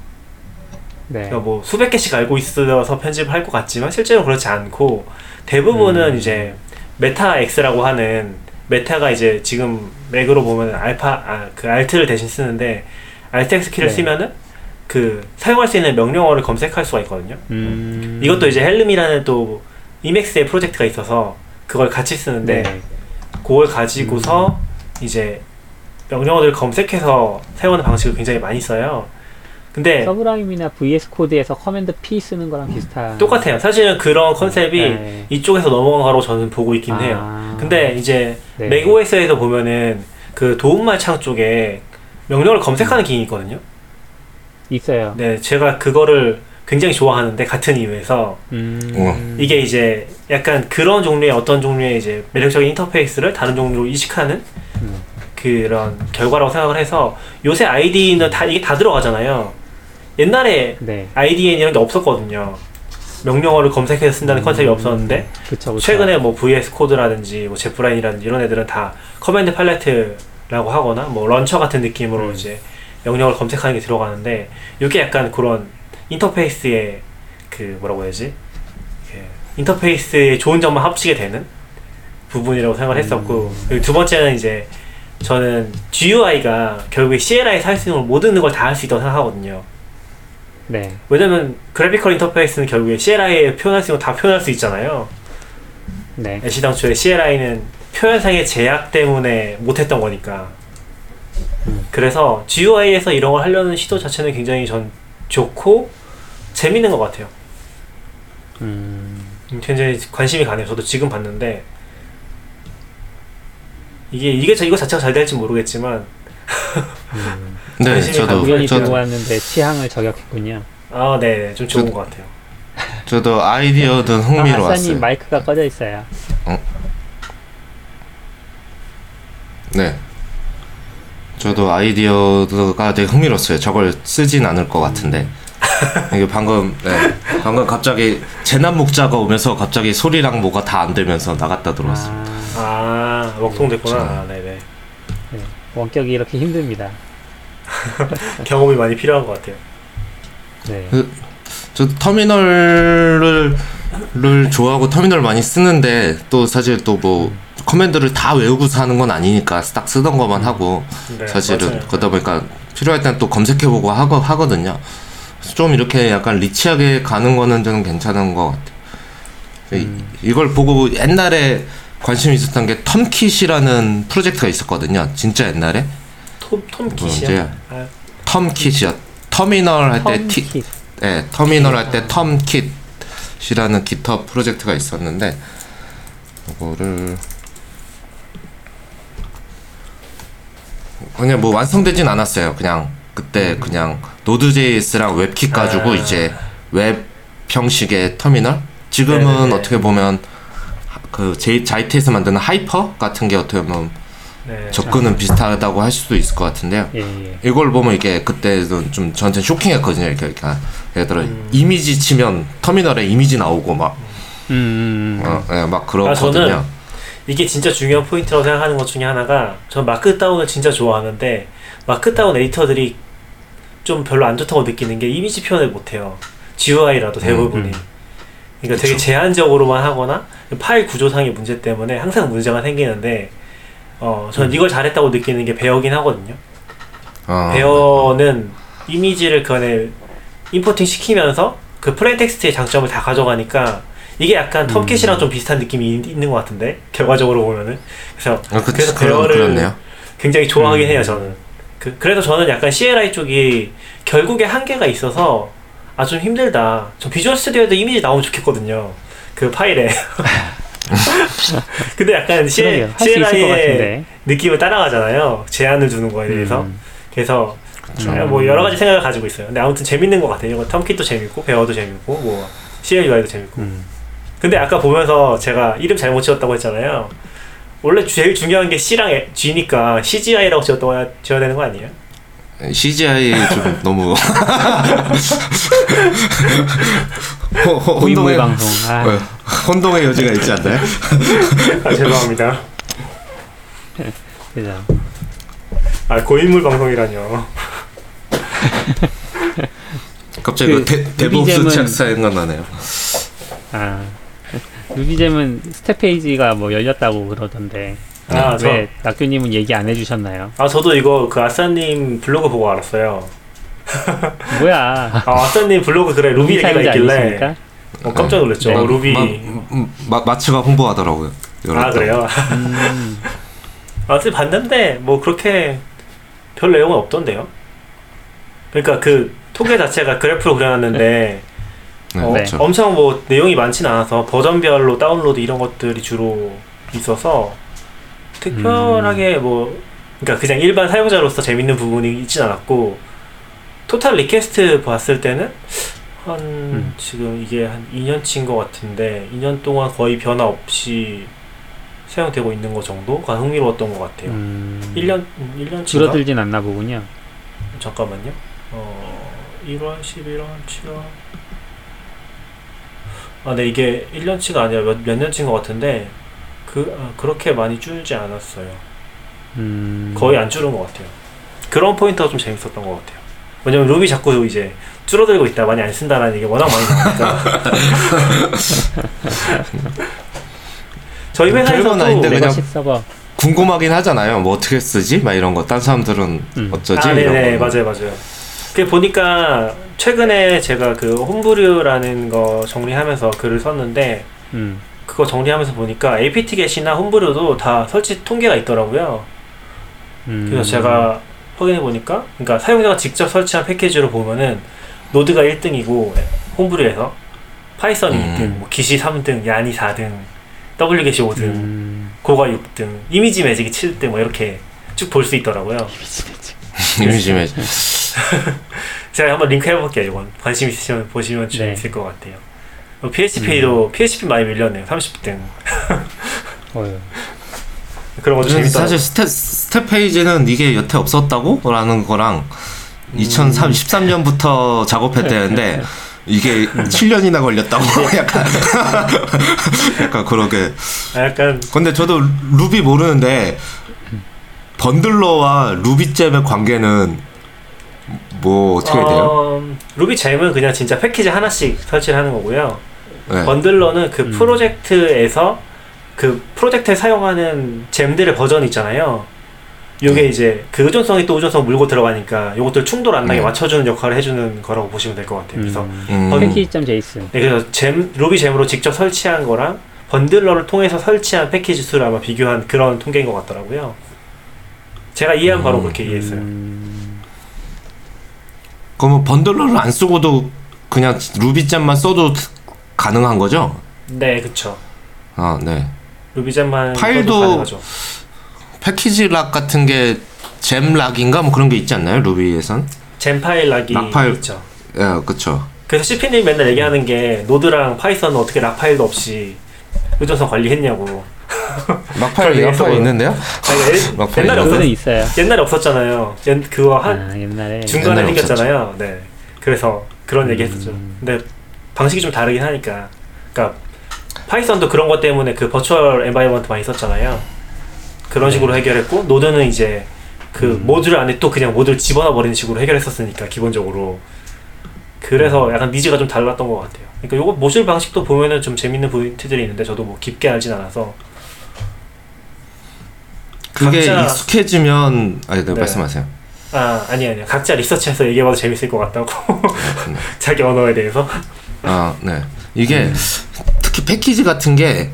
S2: 네.
S3: 그러니까 뭐 수백 개씩 알고 있어서 편집을 할 것 같지만 실제로 그렇지 않고 대부분은
S2: 음.
S3: 이제 Meta X라고 하는 Meta가 이제 지금 맥으로 보면 알파 아, 그 Alt를 대신 쓰는데 Alt X 키를
S2: 네.
S3: 쓰면은 그 사용할 수 있는 명령어를 검색할 수가 있거든요.
S2: 음.
S3: 이것도 이제 Helm이라는 또 Emacs의 프로젝트가 있어서 그걸 같이 쓰는데
S2: 네.
S3: 그걸 가지고서 이제 명령어들을 검색해서 사용하는 방식을 굉장히 많이 써요. 근데
S2: 서브라임이나 VS 코드에서 커맨드 P 쓰는 거랑 비슷한.
S3: 똑같아요. 사실은 그런 컨셉이
S2: 네.
S3: 이쪽에서 넘어간 거로 저는 보고 있긴 해요.
S2: 아.
S3: 근데 이제
S2: 네.
S3: macOS에서 보면은 그 도움말 창 쪽에 명령어를 검색하는 기능이 있거든요.
S2: 있어요.
S3: 네, 제가 그거를 굉장히 좋아하는데 같은 이유에서
S2: 음.
S3: 이게 이제 약간 그런 종류의 어떤 종류의 이제 매력적인 인터페이스를 다른 종류로 이식하는
S2: 음.
S3: 그런 결과라고 생각을 해서 요새 IDE는 다 이게 다 들어가잖아요. 옛날에
S2: 네.
S3: IDE엔 이런 게 없었거든요. 명령어를 검색해서 쓴다는
S2: 음.
S3: 컨셉이 없었는데
S2: 그쵸, 그쵸.
S3: 최근에 뭐 VS Code라든지 뭐 JetBrains라든지 이런 애들은 다 command palette라고 하거나 뭐 launcher 같은 느낌으로
S2: 음.
S3: 이제 명령어를 검색하는 게 들어가는데 이게 약간 그런 인터페이스의 그 뭐라고 해야지 그 인터페이스의 좋은 점만 합치게 되는 부분이라고 생각을 했었고
S2: 음.
S3: 그리고 두 번째는 이제 저는 GUI가 결국에 CLI에서 할 수 있는 모든 걸 다 할 수 있다고 생각하거든요.
S2: 네.
S3: 왜냐면 그래피컬 인터페이스는 결국에 CLI에 표현할 수 있는 거 다 표현할 수 있잖아요.
S2: 네.
S3: 애시 당초에 CLI는 표현상의 제약 때문에 못했던 거니까.
S2: 음.
S3: 그래서 GUI에서 이런 걸 하려는 시도 자체는 굉장히 전 좋고 재밌는 것 같아요.
S2: 음.
S3: 음, 굉장히 관심이 가네요. 저도 지금 봤는데 이게 이게 저- 이거 자체가 잘 될지 모르겠지만
S2: 음.
S4: 네,
S3: 관심이
S4: 저도
S2: 우연히
S4: 저도
S2: 들고 왔는데 취향을 저격했군요.
S3: 아, 네, 좀 좋은
S4: 저-
S3: 것 같아요.
S4: 저도 아이디어든
S2: 아,
S4: 흥미로웠어요.
S2: 아싸님 마이크가 꺼져 있어요.
S4: 네. 저도 아이디어가 되게 흥미로웠어요. 저걸 쓰진 않을 것 같은데. 이게 방금, 네. 방금 갑자기 재난 목자가 오면서 갑자기 소리랑 뭐가 다 안 되면서 나갔다 들어왔어요.
S2: 아,
S3: 아, 먹통됐구나.
S4: 그렇죠.
S3: 아, 네네.
S2: 네. 원격이 이렇게 힘듭니다.
S3: 경험이 많이 필요한 것 같아요.
S2: 네.
S4: 저 터미널을 를 좋아하고 터미널 많이 쓰는데 또 사실 또 뭐 커맨드를 다 외우고서 하는 건 아니니까 딱 쓰던 것만 하고
S3: 네,
S4: 사실은
S3: 맞아요.
S4: 그러다 보니까 필요할 땐또 검색해보고 하고 하거든요. 좀 이렇게 약간 리치하게 가는 거는 저는 괜찮은 것 같아요. 이-
S2: 음.
S4: 이걸 보고 옛날에 관심이 있었던 게 텀킷이라는 프로젝트가 있었거든요. 진짜 옛날에
S3: 톰,
S4: 톰뭐
S3: 킷이야?
S4: 이제
S3: 아,
S4: 텀킷이요. 터미널 할 때 티,
S2: 텀킷.
S4: 네, 터미널 할 때 텀킷이라는 기터 프로젝트가 있었는데 이거를 그냥 뭐 완성되진 않았어요. 그냥 그때 그냥 Node.js랑 WebKit 가지고
S3: 아.
S4: 이제 웹 형식의 터미널 지금은
S3: 네네네.
S4: 어떻게 보면 그 제- ZEIT에서 만드는 Hyper 같은 게 어떻게 보면
S3: 네.
S4: 접근은 비슷하다고 할 수도 있을 것 같은데요.
S2: 예, 예.
S4: 이걸 보면 이게 그때는 좀 저한테 쇼킹했거든요. 이렇게, 이렇게 예를 들어
S3: 음.
S4: 이미지 치면 터미널에 이미지 나오고 막,
S2: 음, 음, 음.
S4: 어, 예, 막
S3: 아,
S4: 그렇거든요.
S3: 이게 진짜 중요한 포인트라고 생각하는 것 중에 하나가 전 Markdown을 진짜 좋아하는데 Markdown 에디터들이 좀 별로 안 좋다고 느끼는 게 이미지 표현을 못해요. GUI라도 대부분이.
S2: 음.
S3: 그러니까 되게
S4: 그쵸.
S3: 제한적으로만 하거나 파일 구조상의 문제 때문에 항상 문제가 생기는데 어, 전
S2: 음.
S3: 이걸 잘했다고 느끼는 게 Bear긴 하거든요.
S4: 어,
S3: Bear는 이미지를 그 안에 importing 시키면서 그 plain text의 장점을 다 가져가니까 이게 약간
S2: 음.
S3: TermKit이랑 좀 비슷한 느낌이 있- 있는 것 같은데 결과적으로 보면은 그래서
S4: 아, 그,
S3: 그래서 Bear를
S4: 그렇네요.
S3: 굉장히 좋아하긴
S2: 음.
S3: 해요 저는 그, 그래서 저는 약간 CLI 쪽이 결국에 한계가 있어서 아 좀 힘들다. 저 Visual Studio에도 이미지 나오면 좋겠거든요. 그 파일에. 근데 약간 CLI의
S2: 같은데.
S3: 느낌을 따라가잖아요. 제한을 두는 거에 대해서.
S2: 음.
S3: 그래서. 아, 뭐 여러 가지 생각을 가지고 있어요. 근데 아무튼 재밌는 것 같아요. 이거 텀킷도 재밌고 베어도 재밌고 뭐 CLUI도 재밌고.
S2: 음.
S3: 근데 아까 보면서 제가 이름 잘못 지었다고 했잖아요. 원래 제일 중요한 게 C랑 에- G니까 CGI라고 지었다고 지어야 되는 거 아니에요?
S4: CGI 좀 너무 호- 호-
S2: 고인물
S4: 혼동의
S2: 방송. 아,
S4: 어, 혼동의 여지가 있지 않나요?
S3: 아 죄송합니다
S2: 그죠.
S3: 아 고인물 방송이라뇨
S4: 갑자기 그그 대,
S2: 루비잼은-
S4: 책 생각나네요.
S2: 아. 루비잼은 스텝 페이지가 뭐 열렸다고 그러던데.
S3: 아, 저-
S2: 왜 낙규님은 얘기 안 해주셨나요?
S3: 아 저도 이거 그 아싸님 블로그 보고 알았어요
S2: 뭐야?
S3: 아 아싸님 블로그 그래 루비 얘기가 있길래
S2: 아니십니까?
S3: 어, 깜짝 놀랐죠
S2: 네.
S3: 루비
S4: 마, 음, 마, 마츠가 홍보하더라고요.
S3: 아
S4: 열었다고.
S3: 그래요?
S2: 음,
S3: 아, 어쨌든 봤는데 뭐 그렇게 별 내용은 없던데요. 그러니까 그 통계 자체가 그래프로 그려놨는데
S4: 네,
S3: 어,
S4: 그렇죠.
S3: 엄청 뭐 내용이 많진 않아서 버전별로 다운로드 이런 것들이 주로 있어서 특별하게 뭐 그러니까 그냥 일반 사용자로서 재밌는 부분이 있진 않았고 total request 봤을 때는 한 지금 이게 한 2년치인 것 같은데 2년 동안 거의 변화 없이 사용되고 있는 것 정도가 흥미로웠던 것 같아요.
S2: 음,
S3: 1년 1년치가
S2: 줄어들진 않나 보군요.
S3: 잠깐만요. 어 1월, 11월, 7월. 아, 네 이게 1년치가 아니라 몇, 몇 년치인 것 같은데 그 아, 그렇게 많이 줄지 않았어요.
S2: 음,
S3: 거의 안 줄은 것 같아요. 그런 포인트가 좀 재밌었던 것 같아요. 왜냐면 루비 자꾸 이제 줄어들고 있다, 많이 안 쓴다라는 얘기 워낙 많이 나오니까. 저희
S4: 별건
S3: 회사에서도
S4: 아닌데 그냥-. 궁금하긴 하잖아요. 뭐 어떻게 쓰지? 막 이런 거. 딴 사람들은
S2: 음.
S4: 어쩌지?
S3: 아,
S4: 이런
S3: 네네,
S4: 거.
S3: 맞아요, 맞아요. 그 보니까 최근에 제가 그 홈브류라는 거 정리하면서 글을 썼는데
S2: 음,
S3: 그거 정리하면서 보니까 apt get이나 홈브류도 다 설치 통계가 있더라고요.
S2: 음,
S3: 그래서 제가 확인해 보니까 그러니까 사용자가 직접 설치한 패키지로 보면은 Node가 1등이고 Homebrew에서 Python이
S4: 음.
S3: 2등, 뭐 기시 3등, 야니 4등, wget이 5등,
S2: 음,
S3: Go가 6등, ImageMagick이 7등 뭐 이렇게 쭉 볼 수 있더라고요.
S4: ImageMagick.
S3: 제가 한번 링크 해볼게요. 이건 관심 있으시면 보시면 좀
S2: 네.
S3: 있을 것 같아요. 어, PHP도 PHP 많이 밀렸네요. 30등
S2: 어휴.
S3: 그런 것도 재밌다.
S4: 사실 stats, stats 페이지는 이게 여태 없었다고? 라는 거랑
S3: 음.
S4: 2013년부터 작업했대는데 이게 7년이나 걸렸다고 약간 약간 그러게
S3: 아, 약간
S4: 근데 저도 루비 모르는데 번들러와 루비잼의 관계는 뭐 어떻게 돼요?
S3: 어, 루비 잼은 그냥 진짜 패키지 하나씩 설치를 하는 거고요.
S4: 네.
S3: 번들러는 그
S2: 음.
S3: 프로젝트에서 그 프로젝트에 사용하는 잼들의 버전 있잖아요. 요게
S4: 네.
S3: 이제 그 의존성이 또 의존성 물고 들어가니까 요것들 충돌 안 나게
S4: 네.
S3: 맞춰주는 역할을 해주는 거라고 보시면 될 것 같아요. 그래서
S2: 음,
S4: 음,
S2: package.json.
S3: 네, 그래서 gem RubyGems로 직접 설치한 거랑 Bundler를 통해서 설치한 패키지 수를 아마 비교한 그런 통계인 것 같더라고요. 제가 이해한 바로
S4: 음.
S3: 그렇게 이해했어요.
S2: 음,
S4: 그러면 Bundler를 안 쓰고도 그냥 RubyGems만 써도 가능한 거죠?
S3: 네, 그쵸.
S4: 아, 네.
S3: RubyGems만
S4: 파일도-
S3: 가능하죠.
S4: package lock 같은 게 gem lock인가 뭐 그런 게 있지 않나요? Ruby에선?
S3: Gemfile lock이
S4: lock 파일.
S3: 있죠.
S4: 예, 그쵸.
S3: 그래서 CP님 맨날 얘기하는 게 Node랑 Python은 어떻게 lock 파일도 없이 의존성 관리했냐고.
S4: lock 파일,
S3: 그걸
S4: lock 파일
S3: 위해서-
S4: 있는데요?
S3: 아니, 옛-
S4: lock 파일
S3: 옛날에 없었
S2: 있어요.
S3: 옛날에 없었잖아요. 옛, 그거 한
S2: 아, 옛날에.
S3: 중간에
S4: 옛날에
S3: 생겼잖아요. 네. 그래서 그런 얘기
S2: 음.
S3: 했었죠. 근데 방식이 좀 다르긴 하니까. 그러니까 Python도 그런 것 때문에 그 virtual environment 많이 썼잖아요. 그런
S2: 네.
S3: 식으로 해결했고 Node는 이제 그
S2: 음.
S3: 모듈 안에 또 그냥 모듈 집어넣어 버리는 식으로 해결했었으니까 기본적으로 그래서
S2: 음.
S3: 약간 needs가 좀 달랐던 것 같아요. 그러니까 요거 모듈 방식도 보면은 좀 재밌는 포인트들이 있는데 저도 뭐 깊게 알진 않아서
S4: 그게
S3: 각자-
S4: 익숙해지면 아니 네,
S3: 네.
S4: 말씀하세요.
S3: 아 아니 아니야 각자 리서치해서 얘기해봐도 재밌을 것 같다고 자기 언어에 대해서
S4: 아, 네. 이게 특히 패키지 같은 게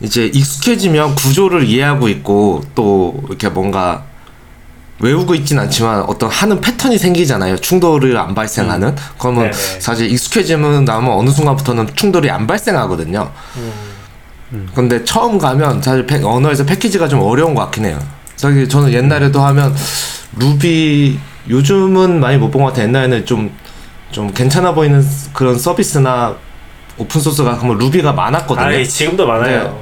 S4: 이제 익숙해지면 구조를 이해하고 있고 또 이렇게 뭔가 외우고 있진 않지만 어떤 하는 패턴이 생기잖아요. 충돌을 안 발생하는. 그러면
S3: 네네.
S4: 사실 익숙해지면 나면 어느 순간부터는 충돌이 안 발생하거든요.
S3: 음,
S4: 근데 처음 가면 사실 패- 언어에서 패키지가 좀 어려운 것 같긴 해요. 저기 저는 옛날에도 하면 루비 요즘은 많이 못 본 것 같아요. 옛날에는 좀 좀 괜찮아 보이는 그런 서비스나 오픈 소스가 그러면 Ruby가 많았거든요.
S3: 아 지금도 많아요.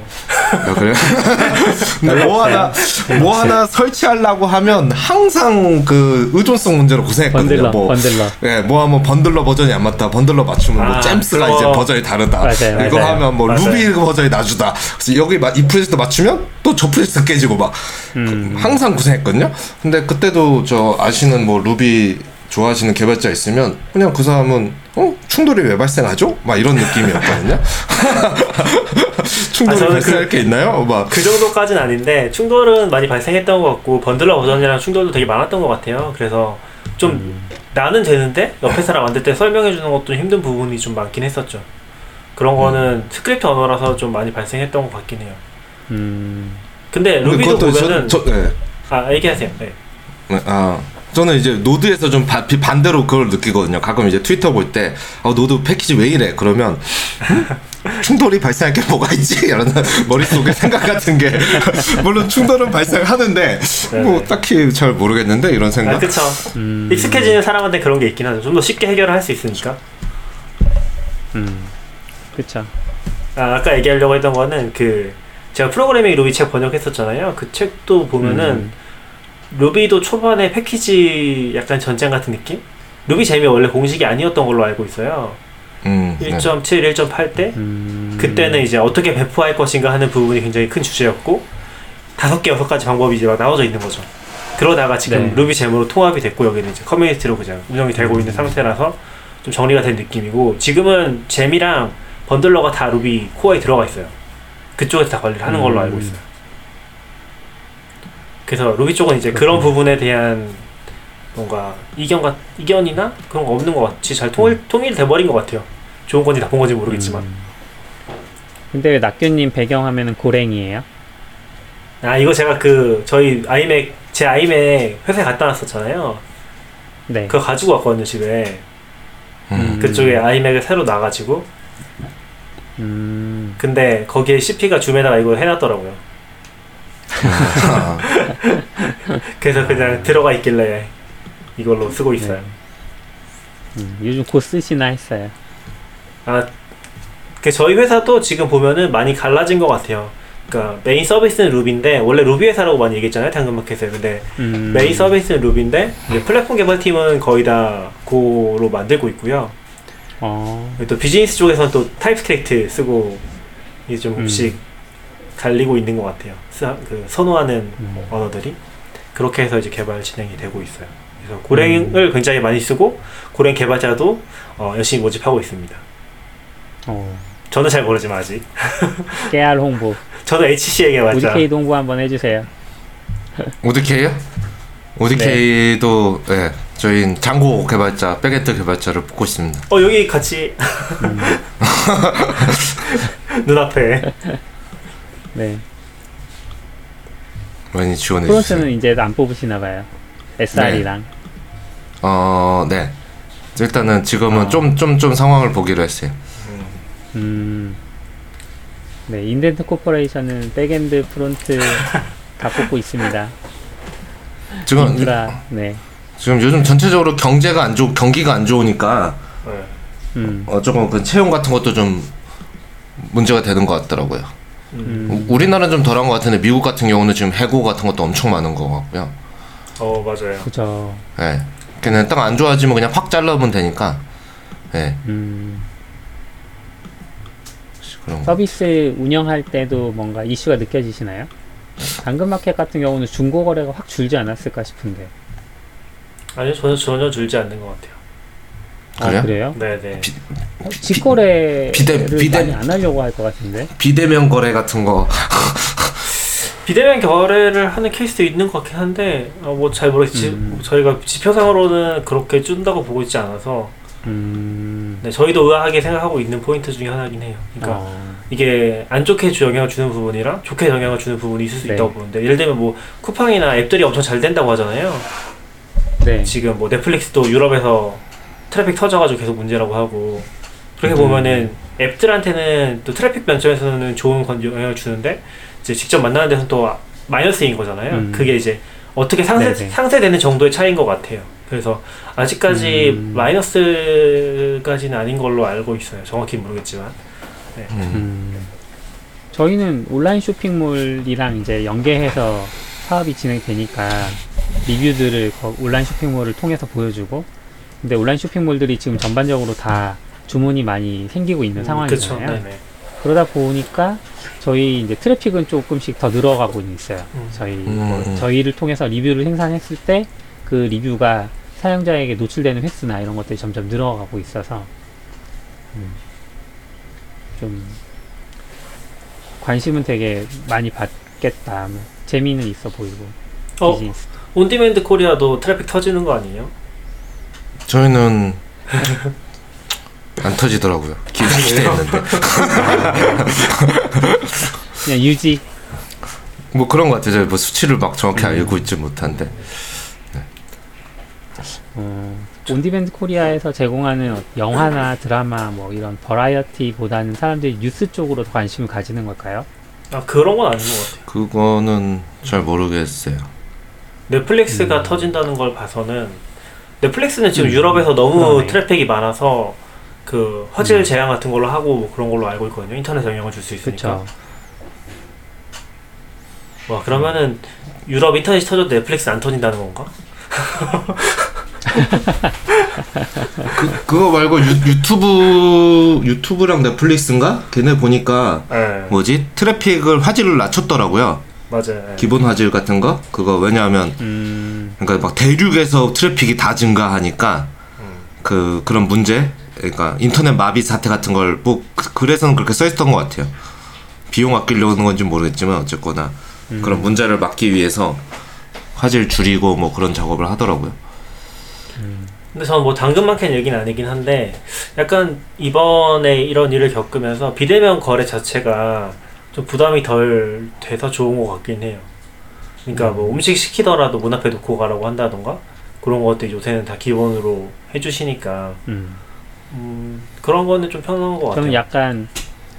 S4: 아, 그래요? 근데 뭐 하나 뭐 하나 설치하려고 하면 항상 그 의존성 문제로 고생했거든요.
S2: Bundler,
S4: 뭐
S2: Bundler.
S4: 예, 뭐 하면 Bundler 버전이 안 맞다. Bundler 맞추면 뭐
S3: 아,
S4: gems가
S3: 그거-
S4: 이제 버전이 다르다.
S2: 맞아요,
S4: 이거
S3: 맞아요.
S4: 하면 뭐
S3: 맞아요.
S4: 루비 버전이 낮다. 그래서 여기 마- 이 프로젝트 맞추면 또 저 프로젝트 깨지고 막
S2: 음.
S4: 항상 고생했거든요. 근데 그때도 저 아시는 뭐 루비 좋아하시는 개발자 있으면 그냥 그 사람은 어 충돌이 왜 발생하죠? 막 이런 느낌이었거든요. 충돌이
S3: 아,
S4: 발생할
S3: 그-
S4: 게 있나요? 막
S3: 그 정도까지는 아닌데 충돌은 많이 발생했던 것 같고 bundler 버전이랑 충돌도 되게 많았던 것 같아요. 그래서 좀
S2: 음.
S3: 나는 되는데 옆에 사람 만들 때 설명해 주는 것도 힘든 부분이 좀 많긴 했었죠. 그런 거는 스크립트 언어라서 좀 많이 발생했던 것 같긴 해요.
S2: 음.
S3: 근데 Ruby도 보면은
S4: 저, 저, 네.
S3: 아 얘기하세요. 네.
S4: 네, 아 저는 이제 Node에서 좀 바- 비- 반대로 그걸 느끼거든요. 가끔 이제 트위터 볼 때 어, Node 패키지 왜 이래? 그러면 음? 충돌이 발생할 게 뭐가 있지? 이런 머릿속에 생각 같은 게 물론 충돌은 발생하는데 뭐
S3: 네네.
S4: 딱히 잘 모르겠는데 이런 생각.
S3: 아 그쵸.
S2: 음.
S3: 익숙해지는 사람한테 그런 게 있긴 하죠. 좀 더 쉽게 해결을 할 수 있으니까.
S2: 음. 그쵸.
S3: 아, 아까 얘기하려고 했던 거는 그 제가 프로그래밍 루비 책 번역했었잖아요. 그 책도 보면은
S2: 음.
S3: 루비도 초반에 패키지 약간 전쟁 같은 느낌? 루비 재미 원래 공식이 아니었던 걸로 알고 있어요.
S4: 음, 네.
S3: 1.7, 1.8 때
S2: 음.
S3: 그때는 이제 어떻게 배포할 것인가 하는 부분이 굉장히 큰 주제였고 다섯 개 여섯 가지 방법이 이제 막 나눠져 있는 거죠. 그러다가 지금
S2: 네.
S3: 루비 제모로 통합이 됐고 여기는 이제 커뮤니티로 그냥 운영이 되고
S2: 음.
S3: 있는 상태라서 좀 정리가 된 느낌이고 지금은 잼이랑 번들러가 다 루비 코어에 들어가 있어요. 그쪽에서 다 관리를 하는 걸로
S2: 음.
S3: 알고 있어요. 그래서 루비 쪽은 이제 그런. 부분에 대한 뭔가 이견 같 이견이나 그런 거 없는 것 같이 잘 통일 통일돼 버린 것 같아요. 좋은 건지 나쁜 건지 모르겠지만.
S2: 음. 근데 왜 낙규님 배경화면은 고랭이에요?
S3: 아 이거 제가 그 저희 아이맥 제 아이맥 회사에 갖다 놨었잖아요.
S2: 네.
S3: 그거 가지고 왔거든요 집에.
S4: 음.
S3: 그쪽에 아이맥을 새로 놔가지고.
S2: 음.
S3: 근데 거기에 CP가 줌에다가 이거 해놨더라고요.
S4: 아,
S3: 그래서 그냥 들어가 있길래 이걸로 쓰고 있어요.
S2: 네. 음. 요즘 Go 쓰시나 했어요.
S3: 아, 그 저희 회사도 지금 보면은 많이 갈라진 것 같아요. 그러니까 메인 서비스는 Ruby인데 원래 루비 회사라고 많이 얘기했잖아요 당근마켓에 근데
S2: 음.
S3: 메인 서비스는 Ruby인데 플랫폼 개발팀은 거의 다 Go로 만들고 있고요.
S2: 어.
S3: 또 비즈니스 쪽에서는 또 TypeScript 쓰고 이제
S2: 음.
S3: 좀씩 갈리고 있는 것 같아요. 스- 그 선호하는
S2: 음.
S3: 언어들이 그렇게 해서 이제 개발 진행이 되고 있어요. 그래서 Golang을 굉장히 많이 쓰고 Golang 개발자도 어, 열심히 모집하고 있습니다.
S2: 어.
S3: 저는 잘 모르지만 아직
S2: 깨알 홍보.
S3: 저는 HC의 개발자.
S2: ODK도 홍보 한번 해주세요.
S4: ODK요? ODK도 예, 저희 Django 개발자, backend 개발자를 뽑고 있습니다.
S3: 어 여기 같이 눈앞에
S2: 네.
S4: 많이 지원해 주세요.
S2: front는 이제 안 뽑으시나 봐요. SRE랑.
S4: 어, 네. 일단은 지금은
S2: 아.
S4: 좀좀 좀 상황을 보기로 했어요.
S2: 음. 네, 인덴트 코퍼레이션은 backend front 다 뽑고 있습니다.
S4: 지금
S2: 인프라, 네.
S4: 지금 요즘 전체적으로 경제가 안 좋, 경기가 안 좋으니까
S3: 네.
S2: 음.
S4: 어, 조금 그 채용 같은 것도 좀 문제가 되는 것 같더라고요.
S2: 음.
S4: 우- 우리나라는 좀 덜한 것 같은데 미국 같은 경우는 지금 해고 같은 것도 엄청 많은 것 같고요.
S3: 어 맞아요.
S2: 그죠.
S4: 예. 그냥 딱 안 좋아지면 그냥 확 잘라면 되니까. 예.
S2: 음.
S4: 그런 거.
S2: 서비스 운영할 때도 뭔가 이슈가 느껴지시나요? 당근마켓 같은 경우는 중고 거래가 확 줄지 않았을까 싶은데.
S3: 아니요 전혀 전혀 줄지 않는 것 같아요.
S2: 아,
S4: 그래요?
S2: 그래요?
S3: 네네.
S4: 비-
S2: 어, 직거래를
S4: 비대- 비대-
S2: 많이 안 하려고 할 것 같은데.
S4: 비대면 거래 같은 거
S3: 비대면 거래를 하는 케이스도 있는 것 같긴 한데 어, 뭐잘 모르겠지.
S2: 음.
S3: 저희가 지표상으로는 그렇게 준다고 보고 있지 않아서
S2: 음.
S3: 네, 저희도 의아하게 생각하고 있는 포인트 중에 하나긴 해요. 그러니까
S2: 어,
S3: 이게 안 좋게 주- 영향을 주는 부분이랑 좋게 영향을 주는 부분이 있을 수
S2: 네.
S3: 있다고 보는데 예를 들면 뭐 쿠팡이나 앱들이 엄청 잘 된다고 하잖아요.
S2: 네.
S3: 지금 뭐 넷플릭스도 유럽에서 트래픽 터져가지고 계속 문제라고 하고 그렇게
S2: 음.
S3: 보면은 앱들한테는 또 트래픽 면적에서는 좋은 건 영향을 주는데 이제 직접 만나는 데서는 또 마이너스인 거잖아요.
S2: 음.
S3: 그게 이제 어떻게 상쇄,
S2: 네네.
S3: 상쇄되는 정도의 차이인 것 같아요. 그래서 아직까지
S2: 음.
S3: 마이너스까지는 아닌 걸로 알고 있어요. 정확히 모르겠지만.
S4: 음.
S2: 음. 저희는 온라인 쇼핑몰이랑 이제 연계해서 사업이 진행되니까 리뷰들을 거- 온라인 쇼핑몰을 통해서 보여주고 근데 온라인 쇼핑몰들이 지금 전반적으로 다 주문이 많이 생기고 있는
S3: 음,
S2: 상황이잖아요.
S3: 그쵸. 네네.
S2: 그러다 보니까 저희 이제 트래픽은 조금씩 더 늘어가고 있어요.
S3: 음.
S2: 저희
S4: 음,
S2: 뭐
S4: 음.
S2: 저희를 통해서 리뷰를 생산했을 때 그 리뷰가 사용자에게 노출되는 횟수나 이런 것들이 점점 늘어가고 있어서 음, 좀 관심은 되게 많이 받겠다. 뭐 재미는 있어 보이고
S3: 어,
S2: 비즈니스.
S3: 온디맨드 코리아도 트래픽 터지는 거 아니에요?
S4: 저희는 안 터지더라고요. 기- 기대했는데
S2: 그냥 유지.
S4: 뭐 그런 것 같아요. 뭐 수치를 막 정확히
S2: 음.
S4: 알고 있지 못한데
S2: 어, 온디맨드 코리아에서 제공하는 영화나 드라마 뭐 이런 버라이어티보다는 사람들이 뉴스 쪽으로 더 관심을 가지는 걸까요?
S3: 아 그런 건 아닌 것 같아요.
S4: 그거는 잘 모르겠어요.
S3: 넷플릭스가
S2: 음.
S3: 터진다는 걸 봐서는 넷플릭스는 지금
S2: 음,
S3: 유럽에서 너무
S2: 그러네.
S3: 트래픽이 많아서 그 화질
S2: 음.
S3: 제한 같은 걸로 하고 뭐 그런 걸로 알고 있거든요. 인터넷 영향을 줄 수 있으니까.
S2: 그렇죠.
S3: 와 그러면은 유럽 인터넷이 터져도 넷플릭스 안 터진다는 건가?
S4: 그 그거 말고 유, 유튜브 유튜브랑 넷플릭스인가? 걔네 보니까
S3: 네,
S4: 뭐지 트래픽을 화질을 낮췄더라고요.
S3: 맞아요. 네.
S4: 기본 화질 같은 거 그거 왜냐하면
S2: 음,
S4: 그러니까 막 대륙에서 트래픽이 다 증가하니까
S3: 음.
S4: 그 그런 문제 그러니까 인터넷 마비 사태 같은 걸 뭐 그래서는 그렇게 써 있었던 것 같아요. 비용 아끼려는 건지 모르겠지만 어쨌거나
S2: 음.
S4: 그런 문제를 막기 위해서 화질 줄이고 뭐 그런 작업을 하더라고요.
S3: 근데 저는 뭐 당근마켓 얘기는 아니긴 한데 약간 이번에 이런 일을 겪으면서 비대면 거래 자체가 좀 부담이 덜 돼서 좋은 것 같긴 해요. 그러니까 뭐 음식 시키더라도 문 앞에 놓고 가라고 한다던가 그런 것들이 요새는 다 기본으로 해주시니까
S2: 음.
S3: 음, 그런 거는 좀 편한 것 같아요.
S2: 저는 약간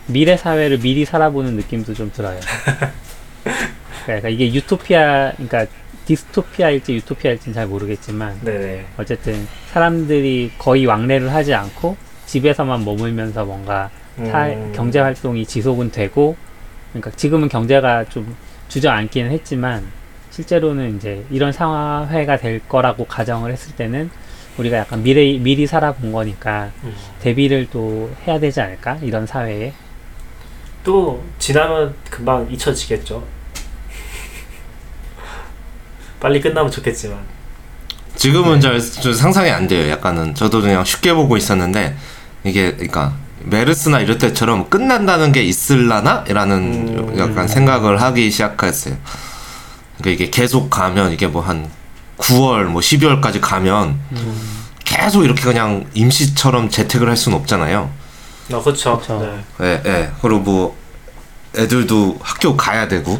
S2: 미래 사회를 미리 살아보는 느낌도 좀 들어요. 그러니까 이게 유토피아, 그러니까 디스토피아일지 유토피아일지는 잘 모르겠지만
S3: 네네.
S2: 어쨌든 사람들이 거의 왕래를 하지 않고 집에서만 머물면서 뭔가 사,
S3: 음,
S2: 경제 활동이 지속은 되고 그러니까 지금은 경제가 좀 주저앉기는 했지만 실제로는 이제 이런 사회가 될 거라고 가정을 했을 때는 우리가 약간 미래 미리 살아본 거니까
S3: 음.
S2: 대비를 또 해야 되지 않을까 이런 사회에
S3: 또 지나면 금방 잊혀지겠죠. 빨리 끝나면 좋겠지만.
S4: 지금은 잘, 좀 상상이 안 돼요. 약간은 저도 그냥 쉽게 보고 있었는데 이게 그러니까 메르스나 이럴 때처럼 끝난다는 게 있을라나? 라는
S3: 음.
S4: 약간 생각을 하기 시작했어요. 그러니까 이게 계속 가면 이게 뭐 한 9월 뭐 12월까지 가면 계속 이렇게 그냥 임시처럼 재택을 할 수는 없잖아요.
S3: 아 그렇죠. 네.
S4: 예, 예. 그리고 뭐 애들도 학교 가야 되고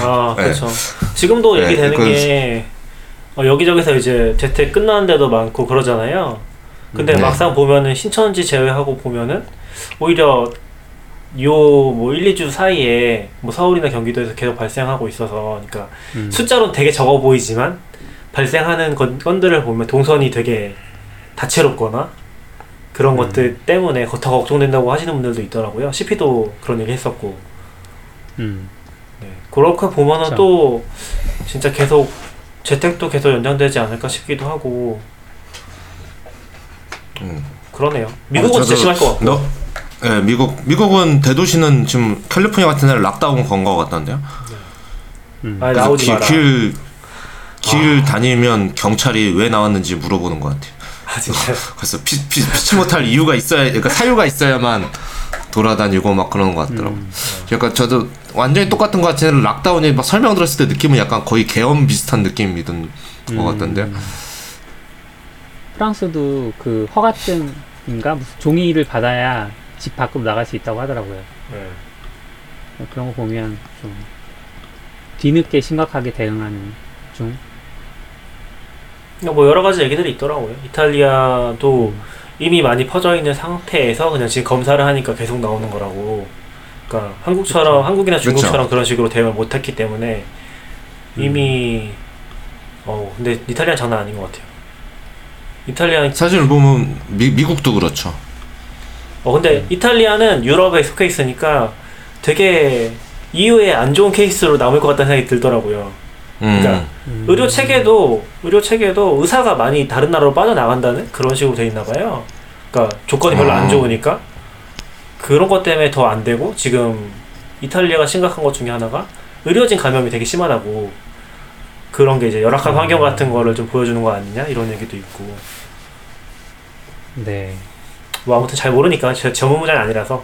S3: 아
S4: 네.
S3: 그렇죠. 지금도
S4: 네,
S3: 얘기되는
S4: 그건-
S3: 게 어, 여기저기서 이제 재택 끝나는 데도 많고 그러잖아요. 근데
S4: 네.
S3: 막상 보면은 신천지 제외하고 보면은 오히려 요뭐 1, 2주 사이에 뭐 서울이나 경기도에서 계속 발생하고 있어서 그러니까
S2: 음.
S3: 숫자로는 되게 적어 보이지만 발생하는 건, 건들을 보면 동선이 되게 다채롭거나 그런 것들 때문에 더 걱정된다고 하시는 분들도 있더라고요. CP도 그런 얘기 했었고
S2: 음.
S3: 네. 그렇게 보면은. 또 진짜 계속 재택도 계속 연장되지 않을까 싶기도 하고
S4: 음.
S3: 그러네요. 미국은
S4: 어,
S3: 진짜 심할 것 같고.
S4: 너, 예, 미국 미국은 대도시는 지금 캘리포니아 같은 데는 lockdown 건거 같던데요.
S2: 음.
S3: 아
S4: 그래서
S3: 나오지
S4: 길,
S3: 마라.
S4: 길, 길 다니면 경찰이 왜 나왔는지 물어보는 것 같아요.
S3: 아 진짜.
S4: 그래서 피, 피, 피치 못할 이유가 있어야, 그러니까 사유가 있어야만 돌아다니고 막 그러는 것 같더라고.
S2: 음.
S4: 약간 저도 완전히 똑같은 것 같지는 lockdown이 막 설명 들었을 때 느낌은 약간 거의 계엄 비슷한 느낌이던 것 같던데.
S2: 음. 프랑스도 그 허가증인가 무슨 종이를 받아야 집 밖으로 나갈 수 있다고 하더라고요.
S3: 네.
S2: 그런 거 보면 좀 뒤늦게 심각하게 대응하는 중.
S3: 그러니까 뭐 여러 가지 얘기들이 있더라고요. 이탈리아도 이미 많이 퍼져 있는 상태에서 그냥 지금 검사를 하니까 계속 나오는 거라고. 그러니까 한국처럼 한국이나 중국처럼 그런 식으로 대응을 못했기 때문에 이미 어 근데 이탈리아 는 장난 아닌 것 같아요. 이탈리아
S4: 사실 보면 미, 미국도 그렇죠.
S3: 어 근데 이탈리아는 유럽에 속해 있으니까 되게 이후에 안 좋은 케이스로 남을 것 같다는 생각이 들더라고요.
S4: 음.
S3: 그러니까
S2: 음.
S3: 의료 체계도 의료 체계도 의사가 많이 다른 나라로 빠져나간다는 그런 식으로 돼 있나 봐요. 그러니까 조건이 별로 안
S4: 아.
S3: 좋으니까 그런 것 때문에 더 안 되고 지금 이탈리아가 심각한 것 중에 하나가 의료진 감염이 되게 심하다고 그런 게 이제 열악한
S2: 음.
S3: 환경 같은 거를 좀 보여주는 거 아니냐 이런 얘기도 있고
S2: 네.
S3: 뭐 아무튼 잘 모르니까 제 전문 분야는 아니라서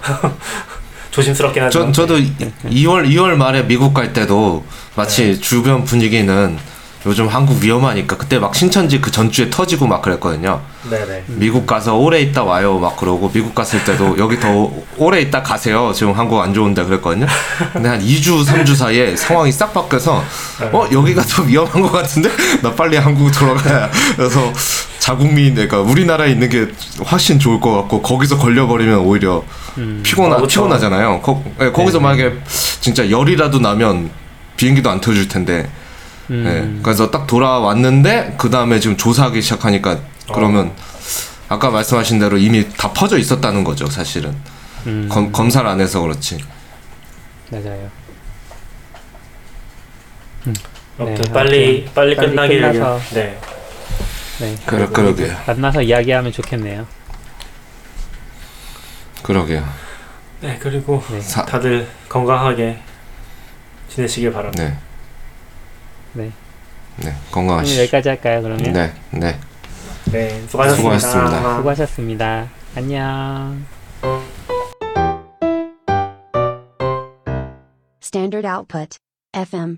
S3: 조심스럽긴 하지만.
S4: 저, 저도 2월 2월 말에 미국 갈 때도 마치 주변 분위기는 요즘 한국 위험하니까 그때 막 신천지 그 전주에 터지고 막 그랬거든요.
S3: 네네
S4: 미국 가서 오래 있다 와요 막 그러고 미국 갔을 때도 여기 더 오래 있다 가세요. 지금 한국 안 좋은데 그랬거든요. 근데 한 2주 3주 사이에 상황이 싹 바뀌어서 어 여기가 더 위험한 것 같은데 나 빨리 한국 돌아가야 그래서 자국민 그러니까 우리나라에 있는 게 훨씬 좋을 것 같고 거기서 걸려버리면 오히려
S2: 음.
S4: 피곤하
S3: 어.
S4: 피곤하잖아요. 거, 예, 거기서
S2: 네.
S4: 만약에 진짜 열이라도 나면 비행기도 안 터질 텐데.
S2: 음.
S4: 예, 그래서 딱 돌아왔는데 그 다음에 지금 조사하기 시작하니까 그러면 아까 말씀하신 대로 이미 다 퍼져 있었다는 거죠, 사실은.
S2: 음.
S4: 검, 검사를 안 해서 그렇지.
S2: 맞아요.
S3: 아무튼
S2: 네,
S3: 빨리 빨리
S2: 빨리
S3: 끝나길
S2: 끝나서.
S3: 네
S2: 네.
S4: 그러, 그러게요.
S2: 만나서 이야기하면 좋겠네요.
S4: 그러게요.
S3: 네, 그리고
S2: 네.
S4: 사,
S3: 다들 건강하게 지내시길 바랍니다.
S4: 네,
S2: 네.
S4: 네,
S2: 오늘
S4: 건강하시죠.
S2: 여기까지 할까요, 그러면?
S4: 네, 네.
S3: 네, 수고하셨습니다.
S4: 수고하셨습니다.
S2: 수고하셨습니다. 안녕.
S1: Standard output. FM.